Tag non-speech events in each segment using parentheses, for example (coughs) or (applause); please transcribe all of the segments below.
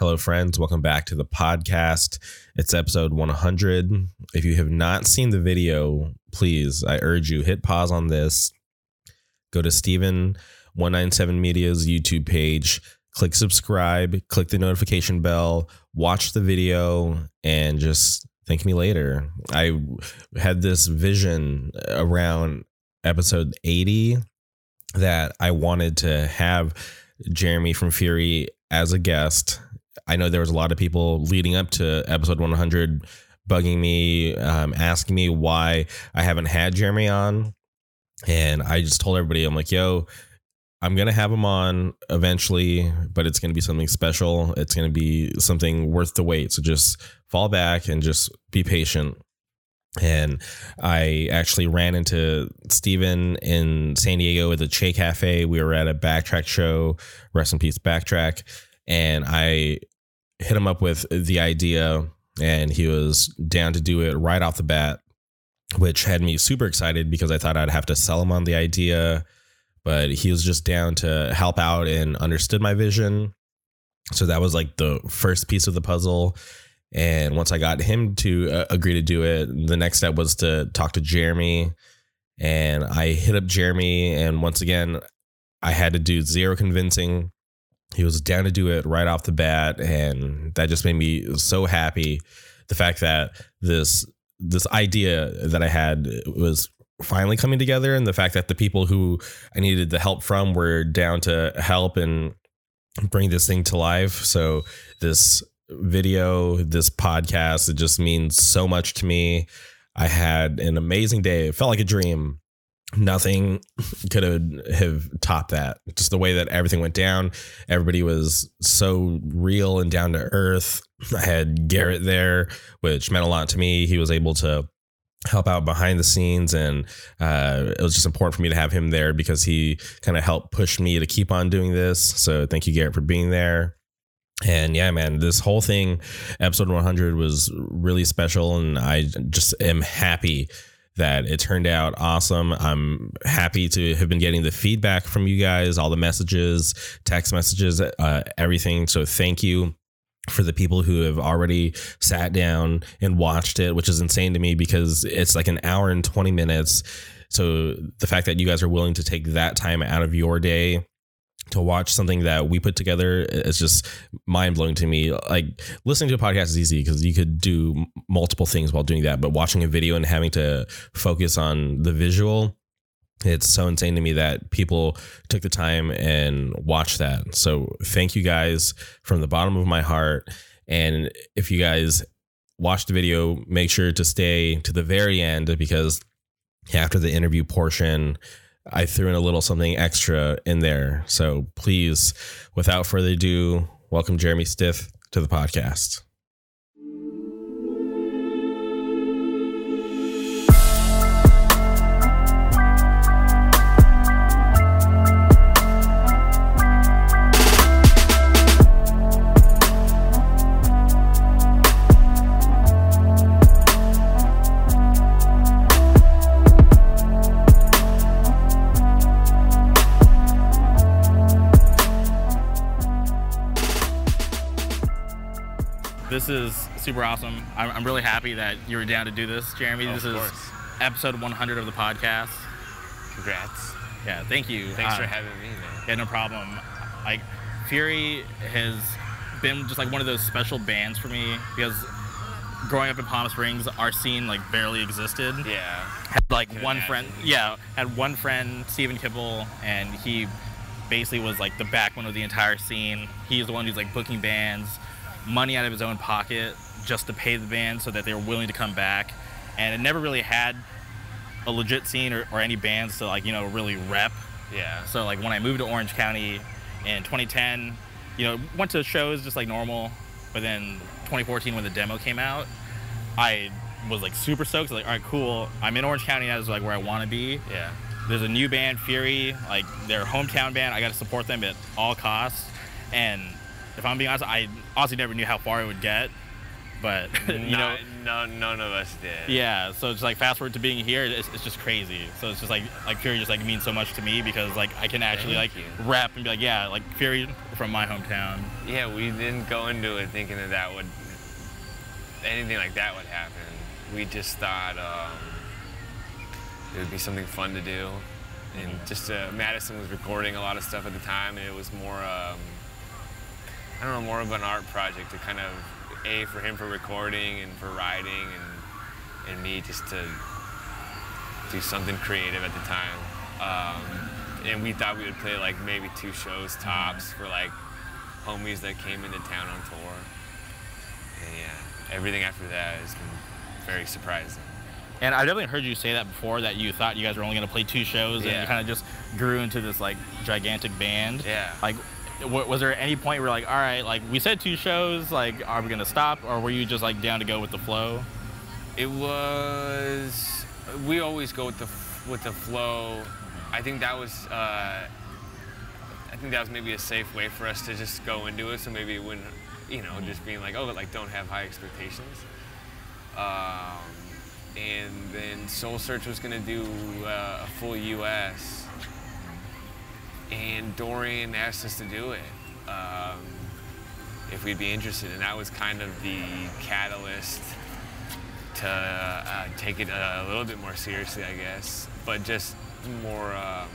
Hello, friends. Welcome back to the podcast. It's episode 100. If you have not seen the video, please, I urge you, hit pause on this. Go to Steven197 Media's YouTube page, click subscribe, click the notification bell, watch the video, and just thank me later. I had this vision around episode 80 that I wanted to have Jeremy from Fury as a guest. I know there was a lot of people leading up to episode 100 bugging me, um, asking me why I haven't had Jeremy on. And I just told everybody, I'm like, yo, I'm going to have him on eventually, but it's going to be something special. It's going to be something worth the wait. So just fall back and just be patient. And I actually ran into Steven in San Diego at the Che Cafe. We were at a backtrack show, rest in peace, backtrack. And I hit him up with the idea, and he was down to do it right off the bat, which had me super excited because I thought I'd have to sell him on the idea. But he was just down to help out and understood my vision. So that was like the first piece of the puzzle. And once I got him to uh, agree to do it, the next step was to talk to Jeremy. And I hit up Jeremy. And once again, I had to do zero convincing. He was down to do it right off the bat. And that just made me so happy. The fact that this this idea that I had was finally coming together and the fact that the people who I needed the help from were down to help and bring this thing to life. So this video, this podcast. It just means so much to me. I had an amazing day. It felt like a dream. Nothing could have, have topped that. Just the way that everything went down. Everybody was so real and down to earth. I had Garrett there, which meant a lot to me. He was able to help out behind the scenes and uh, it was just important for me to have him there because he kind of helped push me to keep on doing this so thank you garrett for being there and yeah, man, this whole thing, episode 100, was really special. And I just am happy that it turned out awesome. I'm happy to have been getting the feedback from you guys, all the messages, text messages, uh, everything. So thank you for the people who have already sat down and watched it, which is insane to me because it's like an hour and 20 minutes. So the fact that you guys are willing to take that time out of your day to watch something that we put together is just mind blowing to me. Like listening to a podcast is easy because you could do multiple things while doing that, but watching a video and having to focus on the visual, it's so insane to me that people took the time and watched that. So thank you guys from the bottom of my heart. And if you guys watch the video, make sure to stay to the very end because after the interview portion, I threw in a little something extra in there. So please, without further ado, welcome Jeremy Stith to the podcast. This is super awesome. I'm, I'm, really happy that you were down to do this, Jeremy. Oh, this is episode 100 of the podcast. Congrats. Yeah, thank you. Thanks uh, for having me, man. Yeah, no problem. Like, Fury has been just like one of those special bands for me because growing up in Palm Springs, our scene like barely existed. Yeah. Had like Couldn't one friend. Yeah, had one friend, Stephen Kipple, and he basically was like the backbone of the entire scene. He's the one who's like booking bands money out of his own pocket just to pay the band so that they were willing to come back. And it never really had a legit scene or, or any bands to like, you know, really rep. Yeah. So like when I moved to Orange County in 2010, you know, went to shows just like normal. But then 2014 when the demo came out, I was like super stoked. Like, all right, cool. I'm in Orange County That is like where I want to be. Yeah. There's a new band, Fury, like their hometown band. I got to support them at all costs. And if I'm being honest, I honestly never knew how far it would get. but (laughs) you know, no, none of us did. yeah. So it's like fast forward to being here, it's, it's just crazy. So it's just like like Fury just like means so much to me because like I can actually like you. rap and be like, yeah, like Fury from my hometown. Yeah, we didn't go into it thinking that that would anything like that would happen. We just thought um, it would be something fun to do, and just uh, Madison was recording a lot of stuff at the time, and it was more um, I don't know more of an art project to kind of a for him for recording and for writing, and and me just to do something creative at the time. Um, and we thought we would play like maybe two shows tops for like homies that came into town on tour. And yeah, everything after that has been very surprising. And I've definitely heard you say that before that you thought you guys were only going to play two shows and Yeah. you kind of just grew into this like gigantic band. Yeah. Like, was there any point where like, all right, like we said two shows, like, are we to stop, or were you just like down to go with the flow? It was. We always go with the with the flow. I think that was. Uh, I think that was maybe a safe way for us to just go into it. So maybe it wouldn't, you know, just being like, oh, but like don't have high expectations. Um, and then Soul Search was gonna do uh, a full U.S. And Dorian asked us to do it um, if we'd be interested, and that was kind of the catalyst to uh, take it a little bit more seriously, I guess. But just more um,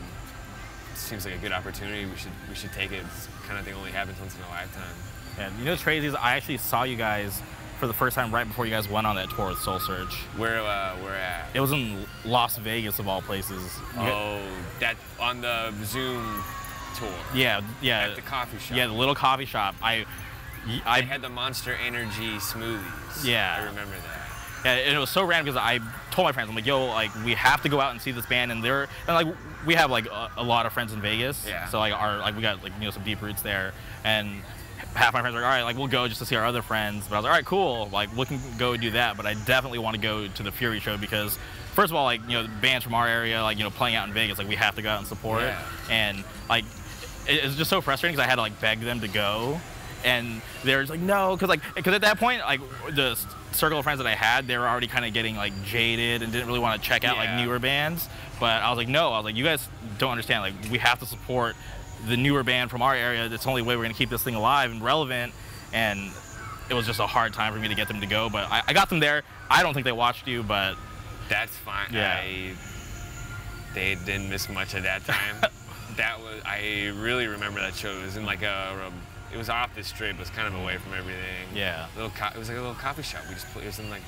seems like a good opportunity. We should we should take it. It's kind of thing only happens once in a lifetime. And you know what's crazy is I actually saw you guys for the first time right before you guys went on that tour with Soul Search. Where uh, we're at. It was in Las Vegas of all places. You got- Oh, that on the Zoom tour. yeah, yeah. At the coffee shop. Yeah, the little coffee shop. I, I I had the Monster Energy smoothies. Yeah. I remember that. Yeah, and it was so random because I told my friends, I'm like, yo, like we have to go out and see this band, and they're and like we have like a, a lot of friends in Vegas, Yeah. So like our like we got like you know some deep roots there, and half my friends are like, all right, like we'll go just to see our other friends. But I was like, all right, cool, like we can go do that, but I definitely want to go to the Fury show because first of all, like you know bands from our area, like you know playing out in Vegas, like we have to go out and support, Yeah. and like it, it's just so frustrating because I had to like beg them to go. And they're just like no, because like because at that point like the circle of friends that I had, they were already kind of getting like jaded and didn't really want to check out like newer bands. But I was like no, I was like you guys don't understand. Like we have to support the newer band from our area. That's the only way we're gonna keep this thing alive and relevant. And it was just a hard time for me to get them to go, but I, I got them there. I don't think they watched you, but That's fine. Yeah. I, they didn't miss much at that time. (laughs) that was I really remember that show. It was in like a, um, it was off the strip. It was kind of away from everything. Yeah. Little co- it was like a little coffee shop. We just put, it was in like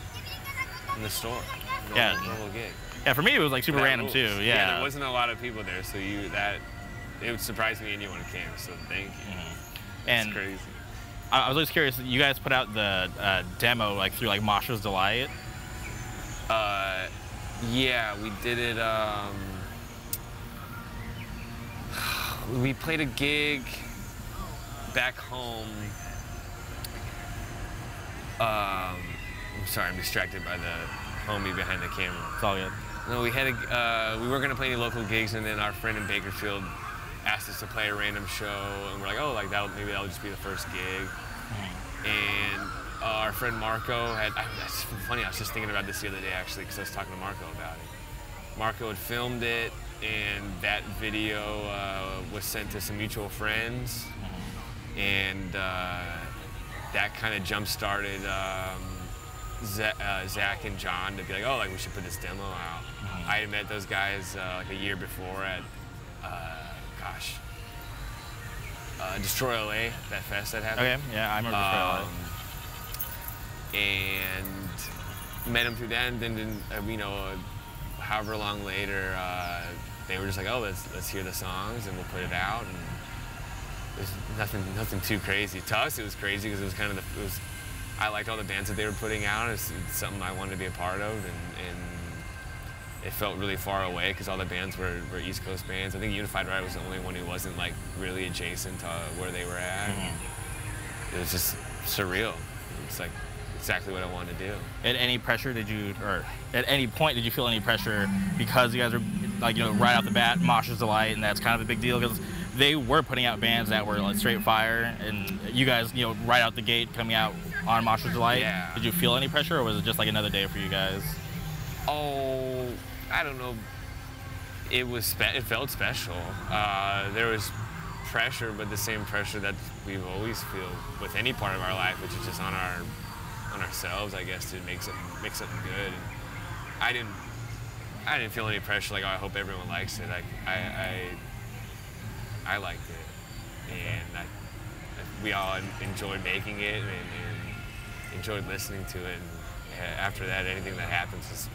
in the store. Normal, Yeah. Normal gig. yeah, for me it was like super That random rules. too. Yeah. Yeah. There wasn't a lot of people there, so you that it surprised me anyone came. So thank you. Mm-hmm. and it's crazy. I I was always curious. You guys put out the uh, demo like through like Mosher's Delight. Uh, yeah, we did it. Um, (sighs) we played a gig back home. Um, I'm sorry, I'm distracted by the homie behind the camera. It's all good. No, we had a, uh, we weren't gonna play any local gigs, and then our friend in Bakersfield asked us to play a random show, and we're like, oh, like that maybe that'll just be the first gig. And uh, our friend Marco had, I, that's funny, I was just thinking about this the other day actually, because I was talking to Marco about it. Marco had filmed it, and that video uh, was sent to some mutual friends, and uh, that kind of jump started um, uh, Zach and John to be like, oh, like we should put this demo out. I had met those guys uh, like a year before at, gosh, uh, Destroy LA, that fest that happened. Okay. Yeah, I remember. Um, and met him through that, and then, then uh, you know, uh, however long later, uh, they were just like, "Oh, let's let's hear the songs, and we'll put it out." And there's nothing nothing too crazy. To us, it was crazy because it was kind of the, it was. I liked all the bands that they were putting out. It's, it's something I wanted to be a part of, and, and it felt really far away because all the bands were, were East Coast bands. I think Unified Right was the only one who wasn't like really adjacent to where they were at. Mm-hmm. It was just surreal. It's like exactly what I wanted to do. At any pressure did you, or at any point did you feel any pressure because you guys were like you know right out the bat, Mosher's Delight, and that's kind of a big deal because they were putting out bands that were like straight fire, and you guys you know right out the gate coming out on Mosher's Delight. Yeah. Did you feel any pressure, or was it just like another day for you guys? Oh, I don't know. It was it felt special. Uh, there was pressure, but the same pressure that we've always feel with any part of our life, which is just on our on ourselves, I guess, to make something make something good. And I didn't I didn't feel any pressure. Like, oh, I hope everyone likes it. Like, I I, I liked it, and I, we all enjoyed making it and, and enjoyed listening to it. And uh, after that, anything that happens is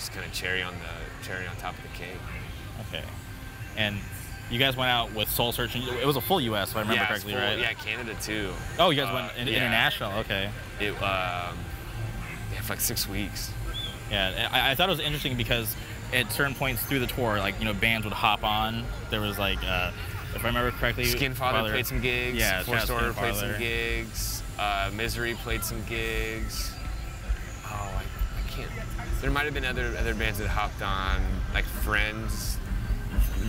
just kind of cherry on the cherry on top of the cake. Okay. And you guys went out with Soul Search, and it was a full U.S. if I remember yeah, correctly, full- right? Yeah, Canada too. Oh, you guys Uh, went in- yeah. international. Okay. It um, yeah, for like six weeks. Yeah, I, I thought it was interesting because at certain points through the tour, like you know, bands would hop on. There was like, uh, if I remember correctly, Skinfather Father- played some gigs. Yeah, Forced Order played some gigs. Uh, Misery played some gigs. Oh, I, I can't. There might have been other other bands that hopped on, like Friends,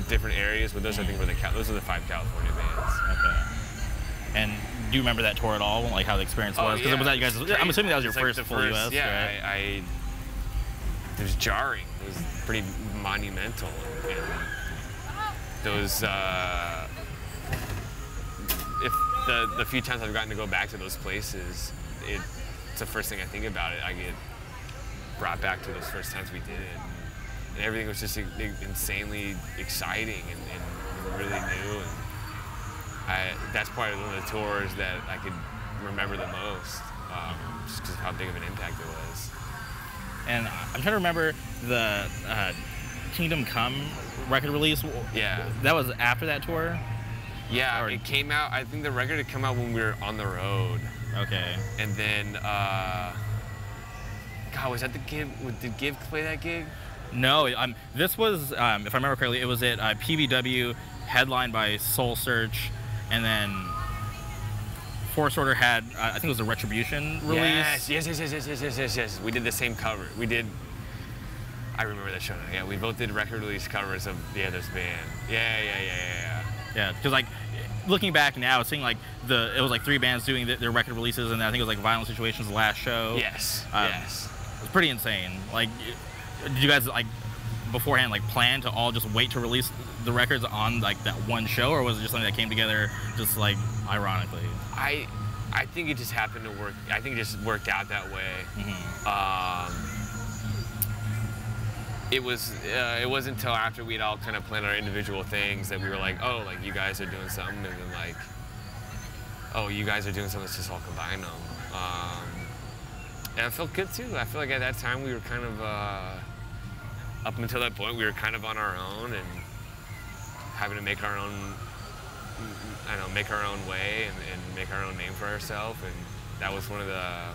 different areas, but those I think were the those are the five California bands. Okay. And do you remember that tour at all? Like how the experience was? Because Oh, yeah, was that you guys? I'm assuming that was your like first the full first- US, Yeah, right? I, I. It was jarring. It was pretty monumental. And those. Uh, if the the few times I've gotten to go back to those places, it, it's the first thing I think about it. I get brought back to those first times we did it, and everything was just insanely exciting and, and really new. And I, that's probably one of the tours that I could remember the most, um, just because of how big of an impact it was. And I'm trying to remember the uh, Kingdom Come record release. Yeah. That was after that tour. Yeah, Or- it came out. I think the record had come out when we were on the road, Okay. and then. Uh, God, was that the gig? Did Give play that gig? No, um, this was, um, if I remember correctly, it was at uh, PBW, headlined by Soul Search, and then Forced Order had, uh, I think it was a Retribution release. Yes, yes, yes, yes, yes, yes, yes, yes. We did the same cover. We did. I remember that show. Now. Yeah, we both did record release covers of the other's band. Yeah, yeah, yeah, yeah, yeah. Yeah, because like looking back now, seeing like the it was like three bands doing the, their record releases, and I think it was like Violent Situations last show. Yes. Um, yes. It was pretty insane. Like, did you guys like beforehand like plan to all just wait to release the records on like that one show, or was it just something that came together just like ironically? I, I think it just happened to work. I think it just worked out that way. Um, it was. Uh, it wasn't until after we'd all kind of planned our individual things that we were like, oh, like you guys are doing something, and then like, oh, you guys are doing something. Let's just all combine them. Um, and it felt good too. I feel like at that time we were kind of. Uh, up until that point, we were kind of on our own and having to make our own I don't know, make our own way and, and make our own name for ourselves. And that was one of the, I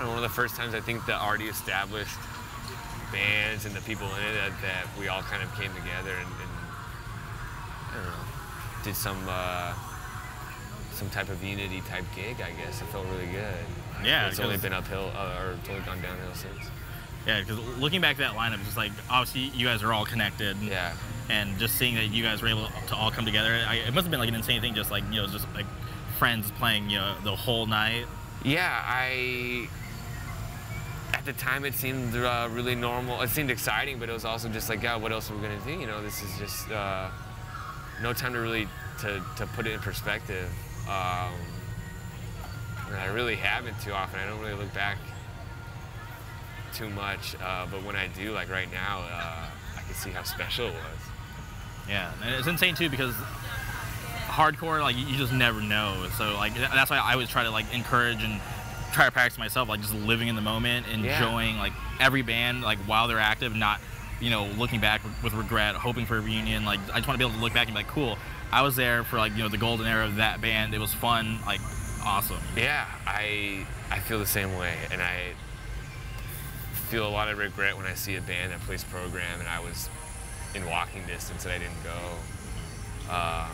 know, one of the first times I think the already established bands and the people in it that, that we all kind of came together and, and I don't know, did some uh, some type of unity type gig. I guess it felt really good. Yeah, it's only been uphill uh, or it's only gone downhill since. Yeah, because looking back at that lineup, just like obviously you guys are all connected. Yeah. And just seeing that you guys were able to all come together, I, it must have been like an insane thing. Just like you know, just like friends playing you know the whole night. Yeah, I. At the time, it seemed uh, really normal. It seemed exciting, but it was also just like, God, what else are we gonna do? You know, this is just uh, no time to really to, to put it in perspective. Um, and I really haven't too often. I don't really look back too much, uh, but when I do, like right now, uh, I can see how special it was. Yeah, and it's insane too because hardcore, like you you just never know. So like that's why I always try to like encourage and try to practice myself, like just living in the moment, enjoying like every band, like while they're active, not you know looking back with regret, hoping for a reunion. Like I just want to be able to look back and be like, cool, I was there for like you know the golden era of that band. It was fun, like awesome. Yeah, I I feel the same way, and I feel a lot of regret when I see a band that plays program and I was in walking distance and I didn't go. Um,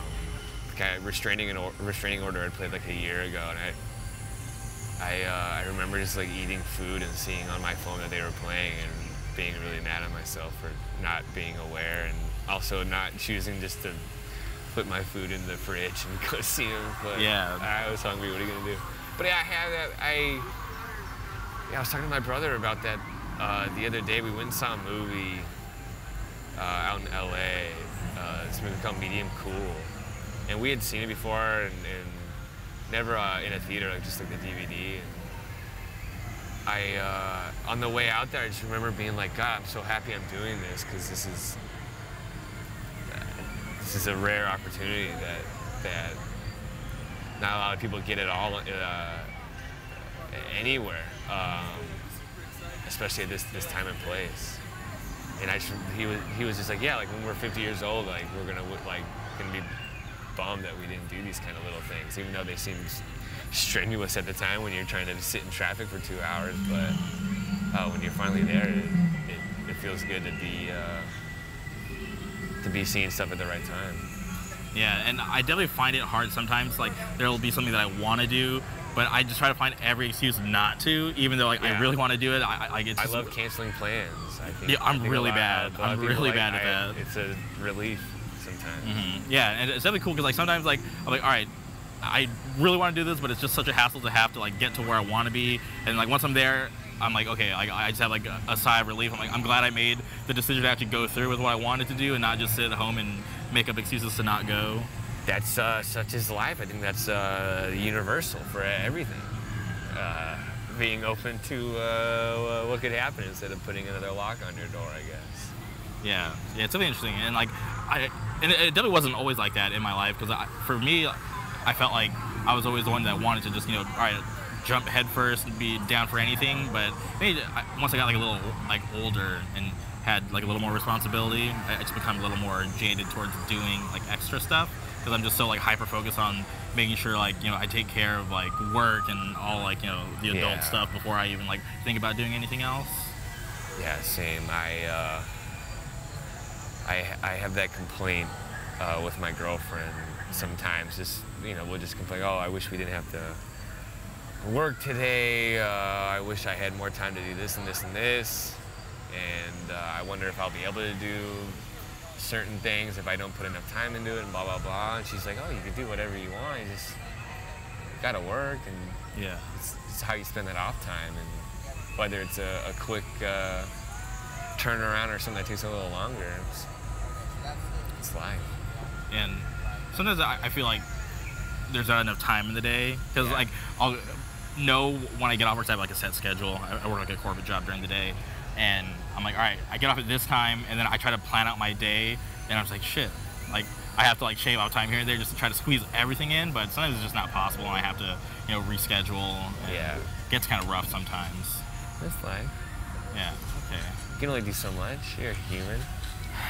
of restraining an or, restraining order I played like a year ago, and I I uh, I remember just like eating food and seeing on my phone that they were playing and being really mad at myself for not being aware and also not choosing just to put my food in the fridge and (laughs) go see him. But Yeah. I was hungry. What are you gonna do? But yeah, I have that. I yeah, I was talking to my brother about that uh, the other day. We went and saw a movie uh, out in L.A. Uh, this movie called Medium Cool, and we had seen it before and, and never uh, in a theater, like just like the DVD. And I uh, on the way out there, I just remember being like, God, I'm so happy I'm doing this because this is this is a rare opportunity that that not a lot of people get at all uh, anywhere, um, especially at this this time and place. And I just, he was he was just like, yeah, like when we're 50 years old, like we're gonna like gonna be bummed that we didn't do these kind of little things, even though they seem strenuous at the time when you're trying to sit in traffic for two hours. But uh, when you're finally there, it, it, it feels good to be uh, to be seeing stuff at the right time. Yeah, and I definitely find it hard sometimes. Like there will be something that I want to do, but I just try to find every excuse not to, even though like I really want to do it. I, I it's I just, love canceling plans. I think, Yeah, I'm think really bad. of I'm really like- bad at I- that. It's a relief sometimes. Mhm. Yeah, and it's definitely cool because like sometimes like I'm like, all right, I really want to do this, but it's just such a hassle to have to like get to where I want to be, and like once I'm there, I'm like, okay, like I just have like a, a sigh of relief. I'm like, I'm glad I made the decision to actually go through with what I wanted to do, and not just sit at home and make up excuses to not go. That's uh, such is life. I think that's uh, universal for everything. Uh, being open to uh, what could happen instead of putting another lock on your door, I guess. Yeah, yeah, it's really interesting, and like I, and it, it definitely wasn't always like that in my life because for me, I felt like I was always the one that wanted to just you know, all right, jump headfirst and be down for anything. But maybe I, once I got like a little like older and had like a little more responsibility, I, I just become a little more jaded towards doing like extra stuff because I'm just so like hyper focused on making sure like you know I take care of like work and all like you know the adult Yeah. stuff before I even like think about doing anything else. Yeah, same. I uh, I I have that complaint uh, with my girlfriend sometimes. Just you know, we'll just complain. Oh, I wish we didn't have to work today. Uh, I wish I had more time to do this and this and this. And uh, I wonder if I'll be able to do certain things if I don't put enough time into it and blah blah blah. And she's like, oh, you can do whatever you want. You just gotta work and Yeah. it's, it's how you spend that off time and whether it's a, a quick uh, turnaround or something that takes a little longer it's, it's life and sometimes I, I feel like there's not enough time in the day because Yeah. like I'll know when I get off work I have like a set schedule. I, I work like a corporate job during the day, and I'm like, all right, I get off at this time, and then I try to plan out my day, and I'm just like, shit, like I have to like shave out time here and there just to try to squeeze everything in, but sometimes it's just not possible, and I have to you know reschedule. And Yeah. it gets kind of rough sometimes. that's life Yeah. Okay. you can only do so much you're a human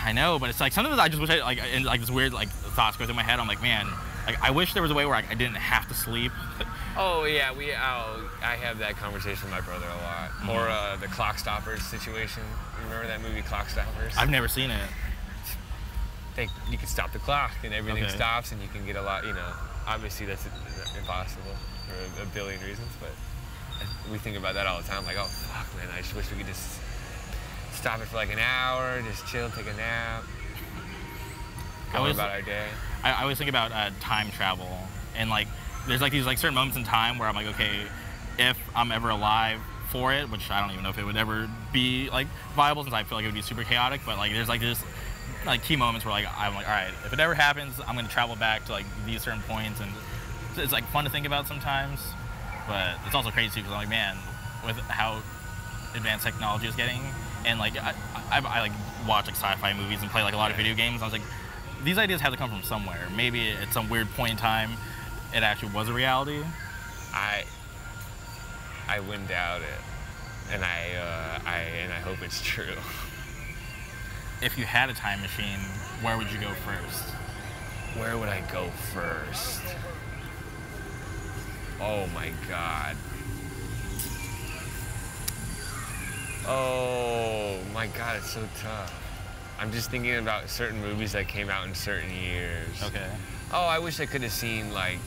I know, but it's like sometimes I just wish I like and like this weird like thoughts go through my head. I'm like, man, like I wish there was a way where I, I didn't have to sleep. (laughs) oh yeah we oh, i have that conversation with my brother a lot Mm-hmm. or uh, the clock stoppers situation remember that movie clock stoppers I've never seen it. they, you can stop the clock and everything Okay. stops and you can get a lot you know obviously that's impossible for a, a billion reasons but we think about that all the time like oh fuck man i just wish we could just stop it for like an hour just chill take a nap I always- about our day I, I always think about uh, time travel and like there's like these like certain moments in time where I'm like, okay, if I'm ever alive for it, which I don't even know if it would ever be like viable since I feel like it would be super chaotic, but like there's like this like key moments where like I'm like, all right, if it ever happens, I'm gonna travel back to like these certain points and it's, it's like fun to think about sometimes, but it's also crazy because I'm like, man, with how advanced technology is getting and like I, I, I like watch like sci-fi movies and play like a lot of video games. I was like, these ideas have to come from somewhere. Maybe at some weird point in time, it actually was a reality. i i wouldn't doubt it and i uh, i and i hope it's (laughs) true If you had a time machine, where would you go first? Where would I go first? Oh my god. Oh my god, it's so tough. I'm just thinking about certain movies that came out in certain years. Okay. Oh, I wish I could have seen like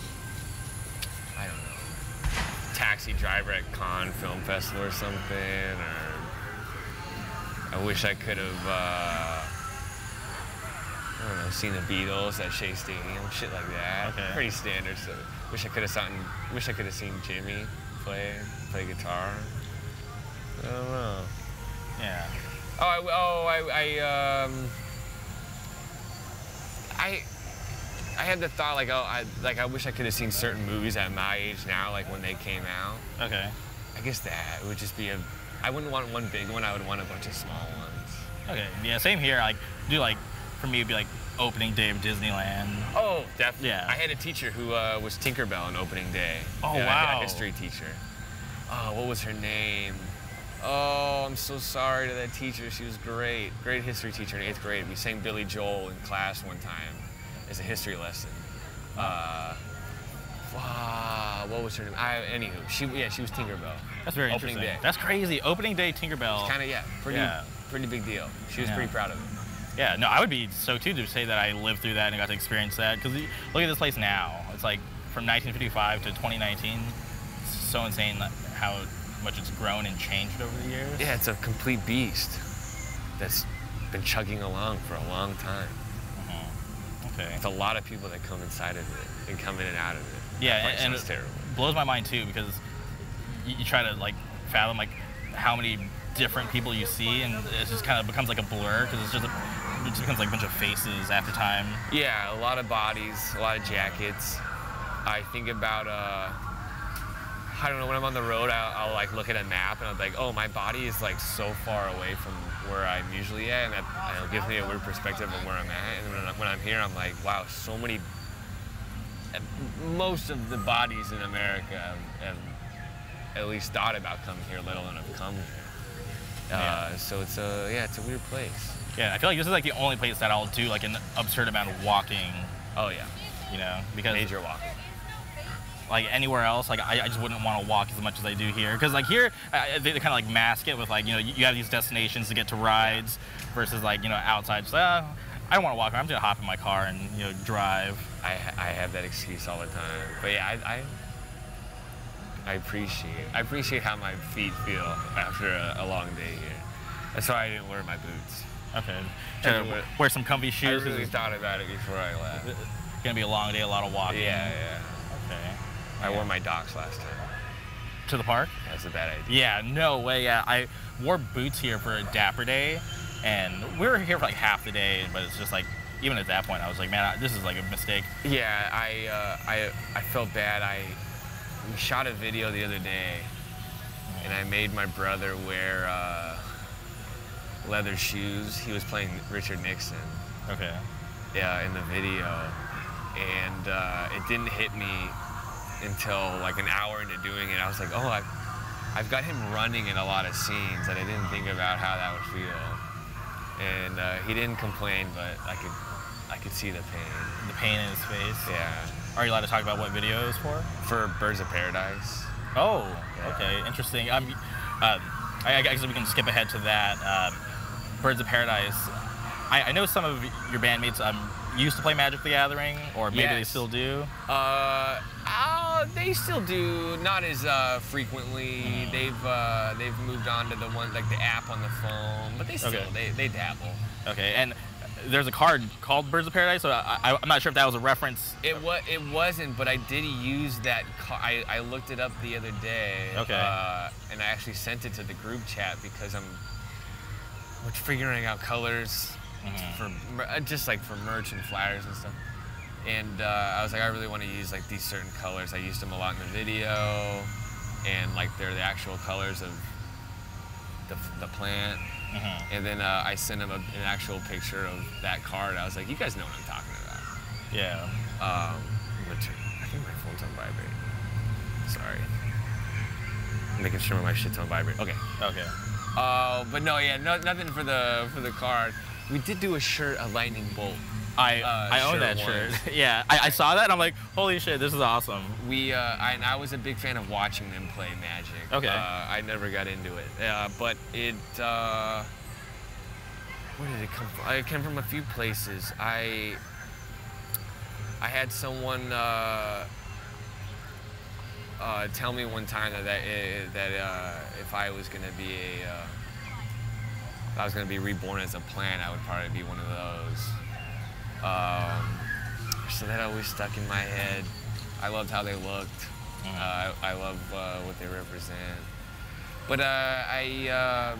I don't know, Taxi Driver at Cannes Film Festival or something, or I wish I could have. Uh, I don't know, seen the Beatles at Shea Stadium, shit like that. Okay. Pretty standard stuff. Wish I could have seen, wish I could have seen Jimi play play guitar. I don't know. Yeah. Oh, I, oh, I, I, um, I, I had the thought like, oh, I, like I wish I could have seen certain movies at my age now, like when they came out. Okay. I guess that would just be a. I wouldn't want one big one. I would want a bunch of small ones. Okay. Yeah. Same here. Like, do like for me, it'd be like opening day of Disneyland. Oh, definitely. Yeah. I had a teacher who uh, was Tinkerbell on opening day. Oh, Yeah, I had wow. a history teacher. Oh, what was her name? Oh, I'm so sorry to that teacher. She was great. Great history teacher in eighth grade. We sang Billy Joel in class one time as a history lesson. Uh, wow, what was her name? I, anywho, she yeah, she was Tinkerbell. That's very Opening interesting. day. That's crazy. Opening day Tinkerbell. Kind of yeah, pretty Yeah. pretty big deal. She was Yeah. pretty proud of it. Yeah, no, I would be so too to say that I lived through that and got to experience that. Because look at this place now. It's like from 1955 to 2019. It's so insane how much it's grown and changed over the years. Yeah, it's a complete beast that's been chugging along for a long time. Okay. It's a lot of people that come inside of it and come in and out of it. Yeah, That and, and it terrible. blows my mind too because you, you try to like fathom like how many different people you see, and it just kind of becomes like a blur because it's just a, it just becomes like a bunch of faces after time. Yeah, a lot of bodies, a lot of jackets. I think about, uh, I don't know, when I'm on the road, I'll, I'll like look at a map and I'm like, oh, my body is like so far away from where I'm usually at, and that you know, gives me a weird perspective of where I'm at. And when, I- when I'm here, I'm like, wow, so many. Most of the bodies in America have, have at least thought about coming here, let alone have come here. Uh, so it's a yeah, it's a weird place. Yeah, I feel like this is like the only place that I'll do like an absurd amount of walking. Oh yeah, You know, because major walking. Like anywhere else, like I, I just wouldn't want to walk as much as I do here. Because like here, uh, they, kind of like mask it with like you know you, you have these destinations to get to rides versus like you know outside. Just, uh, I don't want to walk. I'm just gonna hop in my car and you know drive. I, I have that excuse all the time. But yeah, I, I, I appreciate I appreciate how my feet feel after a, a long day here. That's why I didn't wear my boots. Okay, try to Everywhere. wear some comfy shoes. I really thought about it before I left. It's gonna be a long day, a lot of walking. Yeah, yeah. Okay. I wore my docs last time. To the park? That's a bad idea. Yeah, no way. Yeah, I wore boots here for a Dapper Day, and we were here for like half the day. But it's just like, even at that point, I was like, man, I, this is like a mistake. Yeah, I, uh, I, I felt bad. I we shot a video the other day, and I made my brother wear uh, leather shoes. He was playing Richard Nixon. Okay. yeah, in the video, and uh, it didn't hit me until like an hour into doing it. I was like, oh, I've, I've got him running in a lot of scenes, and I didn't think about how that would feel. And uh, he didn't complain, but I could, I could see the pain. The pain in his face. Yeah, Are you allowed to talk about what video it was for? for Birds of Paradise. Oh, Yeah. okay, interesting. Um, um, I, I guess we can skip ahead to that. Um, Birds of Paradise. I, I know some of your bandmates um, used to play Magic the Gathering, or maybe they still do. Uh, uh, they still do, not as uh, frequently. They've uh, they've moved on to the one like the app on the phone, but they still Okay. they, they dabble. Okay, and there's a card called Birds of Paradise, so I, I'm not sure if that was a reference. It was it wasn't, but I did use that. I, I looked it up the other day. Okay. Uh, and I actually sent it to the group chat because I'm we're figuring out colors Mhm. for uh, just like for merch and flyers and stuff. And uh, I was like, I really want to use like these certain colors. I used them a lot in the video, and like they're the actual colors of the, the plant. Mhm. And then uh, I sent him a, an actual picture of that card. I was like, you guys know what I'm talking about. Yeah. Um, turn, I think my phone's on vibrate. Sorry. I'm making sure my shit's on vibrate. Okay. Okay. Uh, but no, yeah, no, nothing for the for the card. We did do a shirt, a lightning bolt. I Uh, I own shirt that shirt. (laughs) yeah, I, I saw that and I'm like, holy shit, this is awesome. We, uh, I, and I was a big fan of watching them play Magic. Okay. Uh, I never got into it, uh, but it. Uh, where did it come from? It came from a few places. I. I had someone uh, uh, tell me one time that that, uh, that uh, if I was gonna be a, uh, if I was gonna be reborn as a plant, I would probably be one of those. Um, so that always stuck in my head. I loved how they looked. Uh, I, I love uh, what they represent. But uh, I, uh,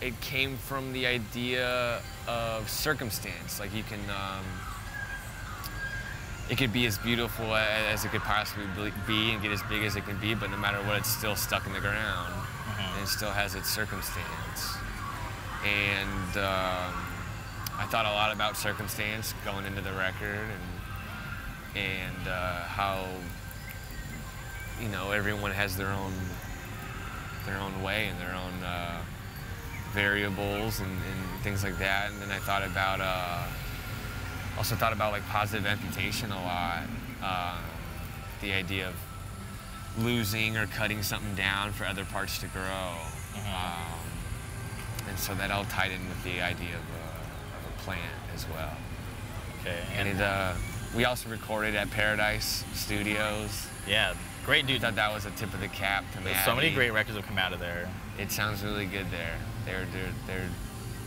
it came from the idea of circumstance. Like you can, um, it could be as beautiful as it could possibly be and get as big as it can be, but no matter what, it's still stuck in the ground and it still has its circumstance. And um, I thought a lot about circumstance going into the record and and uh, how you know everyone has their own their own way and their own uh, variables and, and things like that. And then I thought about uh, also thought about like positive amputation a lot. Um, the idea of losing or cutting something down for other parts to grow. Um, and so that all tied in with the idea of a, of a plant as well. Okay. And it, uh, we also recorded at Paradise Studios. yeah, great I dude. thought that was a tip of the cap to There's so many great records have come out of there. It sounds really good there. They're they're they're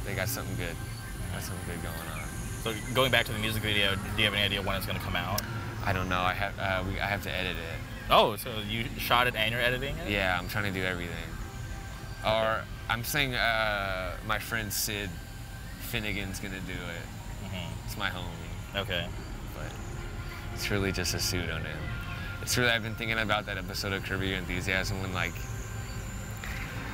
they got something good. Got something good going on. So going back to the music video, do you have any idea when it's going to come out? I don't know. I have uh, we, I have to edit it. Oh, so you shot it and you're editing it? Yeah, I'm trying to do everything. Or I'm saying uh, my friend Sid Finnegan's gonna do it. Mhm. It's my homie, Okay. but it's really just a pseudonym. It's really I've been thinking about that episode of Curb Your Enthusiasm when like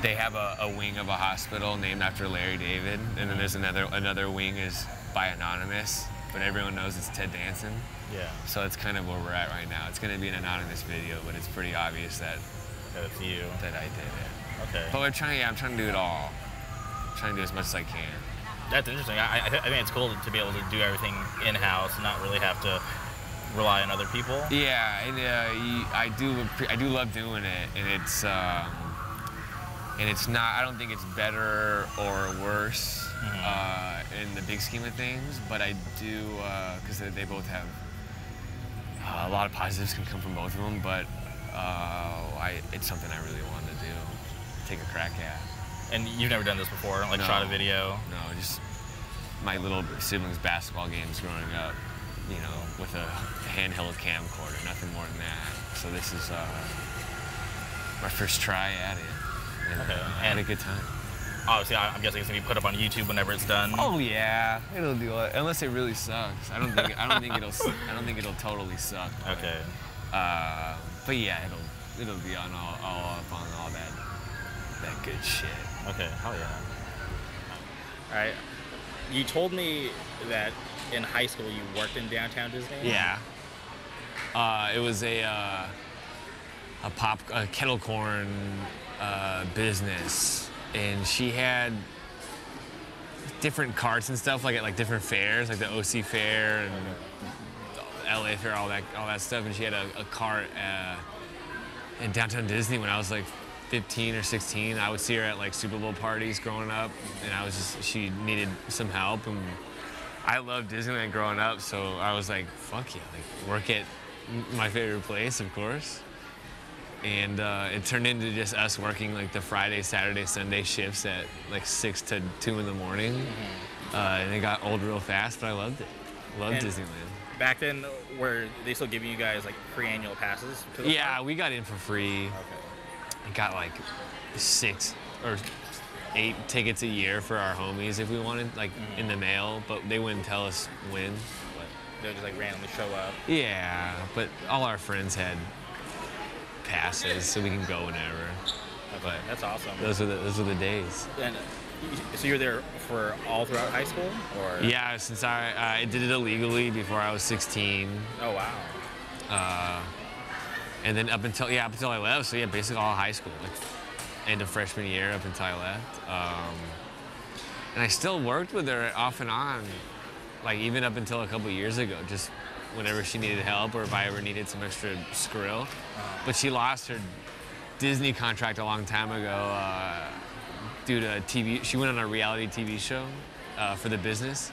they have a, a wing of a hospital named after Larry David, and then there's another another wing is by Anonymous, but everyone knows it's Ted Danson. Yeah. So it's kind of where we're at right now. It's gonna be an anonymous video, but it's pretty obvious that That's you. that I did it. Okay. But we're trying, yeah, I'm trying to do it all. I'm trying to do as much as I can. That's interesting. I, I, I think it's cool to be able to do everything in house, and not really have to rely on other people. Yeah, and uh, you- I do, I do love doing it, and it's, um, and it's not. I don't think it's better or worse uh, in the big scheme of things, but I do because they, they both have uh, a lot of positives can come from both of them. But uh, I, it's something I really want take a crack at. And you've never done this before, like No. shot a video. No, just my little siblings' basketball games growing up, you know, with a handheld camcorder, nothing more than that. So this is uh, my first try at it. And Okay, I had a good time. Obviously, I'm guessing it's gonna be put up on YouTube whenever it's done. Oh yeah, it'll do it. Unless it really sucks. I don't think I don't think it'll I don't think it'll totally suck. but, Okay. Uh, but yeah, it'll it'll be on all, all up on all that that good shit. Okay. Hell yeah. All right. You told me that in high school you worked in downtown Disney. Yeah. Uh, it was a uh, a pop a kettle corn uh, business, and she had different carts and stuff like at like different fairs, like the OC Fair and LA Fair, all that all that stuff. And she had a, a cart uh, in downtown Disney when I was like 15 or 16. I would see her at like Super Bowl parties growing up, and I was just she needed some help and. I loved Disneyland growing up, so I was like, fuck yeah, like work at my favorite place, of course. And uh, it turned into just us working like the Friday, Saturday, Sunday shifts at like six to two in the morning. Uh, and it got old real fast, but I loved it. Loved And- Disneyland. Back then, were they still giving you guys like free annual passes? To the Yeah, park? we got in for free. Okay. I got like six or eight tickets a year for our homies if we wanted, like in the mail, but they wouldn't tell us when. But They would just like randomly show up. Yeah, but all our friends had passes, so we can go whenever. But That's awesome. those are the those are the days. And so you were there for all throughout high school, or? Yeah, since I I did it illegally before I was 16, Oh wow. uh, and then up until yeah up until I left. So yeah, basically all high school, like end of freshman year up until I left. Um, and I still worked with her off and on, like even up until a couple years ago, just whenever she needed help or if I ever needed some extra skrill. But she lost her Disney contract a long time ago uh, due to TV. She went on a reality TV show uh, for the business.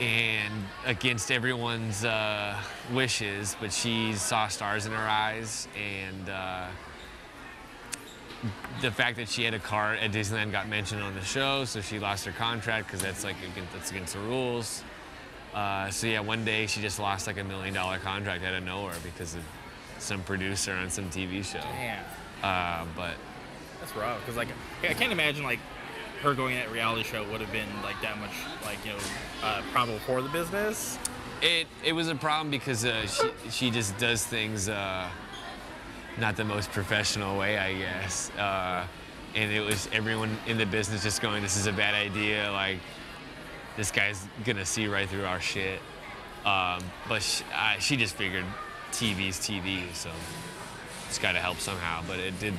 And against everyone's uh, wishes, but she saw stars in her eyes, and uh, the fact that she had a car at Disneyland got mentioned on the show, so she lost her contract because that's like against, that's against the rules. Uh, so yeah, one day she just lost like a million dollar contract out of nowhere because of some producer on some TV show. Yeah. Uh, but That's rough. Because like, I can't imagine like her going at a reality show would have been like that much like you know uh, probable for the business. it it was a problem because uh, she she just does things uh, not the most professional way, I guess. Uh, and it was everyone in the business just going, "This is a bad idea." Like this guy's gonna see right through our shit. Um, but she, I, she just figured TV's TV, so it's got to help somehow. But it did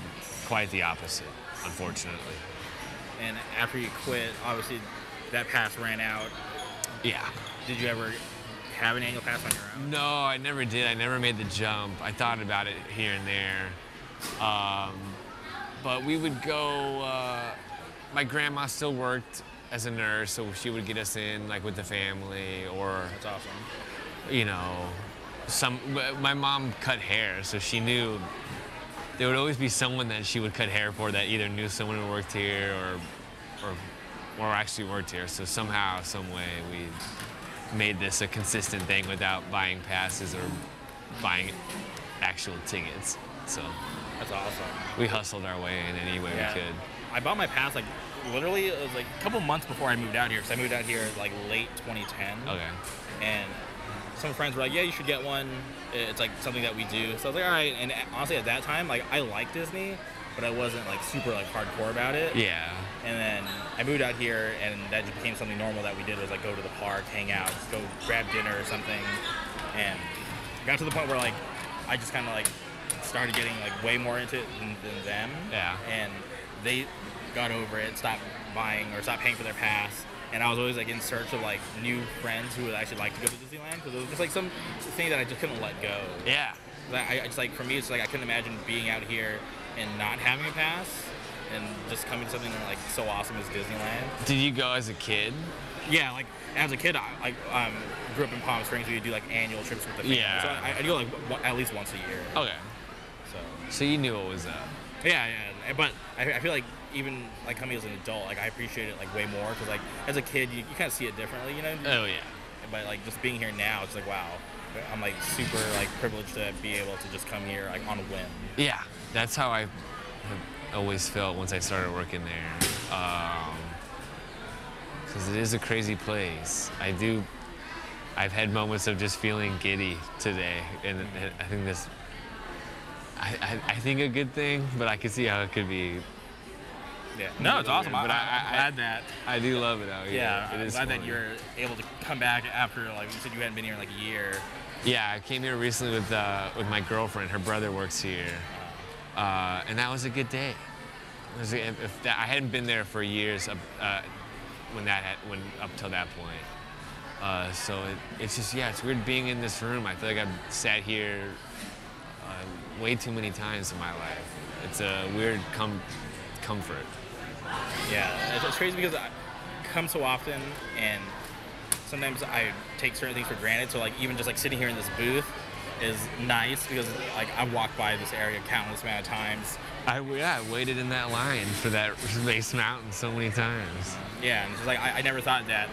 quite the opposite, unfortunately. And after you quit, obviously that pass ran out. Yeah. Did you ever have an annual pass on your own? No, I never did. I never made the jump. I thought about it here and there. Um, but we would go, uh, my grandma still worked as a nurse, so she would get us in like with the family or, That's awesome. you know, some, my mom cut hair, so she knew there would always be someone that she would cut hair for that either knew someone who worked here or, or, or actually worked here. So somehow, some way, we made this a consistent thing without buying passes or buying actual tickets. So That's awesome. we hustled our way in any way Yeah. we could. I bought my pass like literally it was like a couple months before I moved out here. Cause I moved out here like late 2010. Okay. and some friends were like, "Yeah, you should get one. It's like something that we do." So I was like, "All right." And honestly, at that time, like I liked Disney, but I wasn't like super like hardcore about it. Yeah. And then I moved out here, and that just became something normal that we did was like go to the park, hang out, go grab dinner or something, and got to the point where like I just kind of like started getting like way more into it than, than them. Yeah. And they got over it, stopped buying or stopped paying for their pass. And I was always like in search of like new friends who would actually like to go to Disneyland because it was just like some thing that I just couldn't let go. Yeah. Like, I, I just like for me, it's like I couldn't imagine being out here and not having a pass, and just coming to something like so awesome as Disneyland. Did you go as a kid? Yeah, like as a kid, I like um, grew up in Palm Springs. We would do like annual trips with the family. Yeah. So I, I do like one, at least once a year. Okay. So So you knew what was up. yeah, yeah. But I, I feel like even like coming as an adult, like I appreciate it like way more because like as a kid, you, you kind of see it differently, you know. Oh yeah. But like just being here now, it's like wow. I'm like super like privileged to be able to just come here like on a whim. Yeah, that's how I always felt once I started working there. Um, because it is a crazy place. I do. I've had moments of just feeling giddy today, and and I think this. I, I, I think a good thing, but I can see how it could be. Yeah. No, it's awesome. But I, I- I'm glad that. I do love it out here. Yeah, it I'm is glad that you're able to come back after like you said you hadn't been here in like a year. Yeah, I came here recently with uh, with my girlfriend. Her brother works here, uh, and that was a good day. If, if that, I hadn't been there for years up, uh, when that had, when up till that point. Uh, so it, it's just yeah, it's weird being in this room. I feel like I've sat here uh, way too many times in my life. It's a weird com- comfort. Yeah, it's, crazy because I come so often and sometimes I take certain things for granted. So like even just like sitting here in this booth is nice because like I've walked by this area countless amount of times. I yeah, I waited in that line for that (laughs) Space Mountain so many times. Yeah, and just like I, I never thought that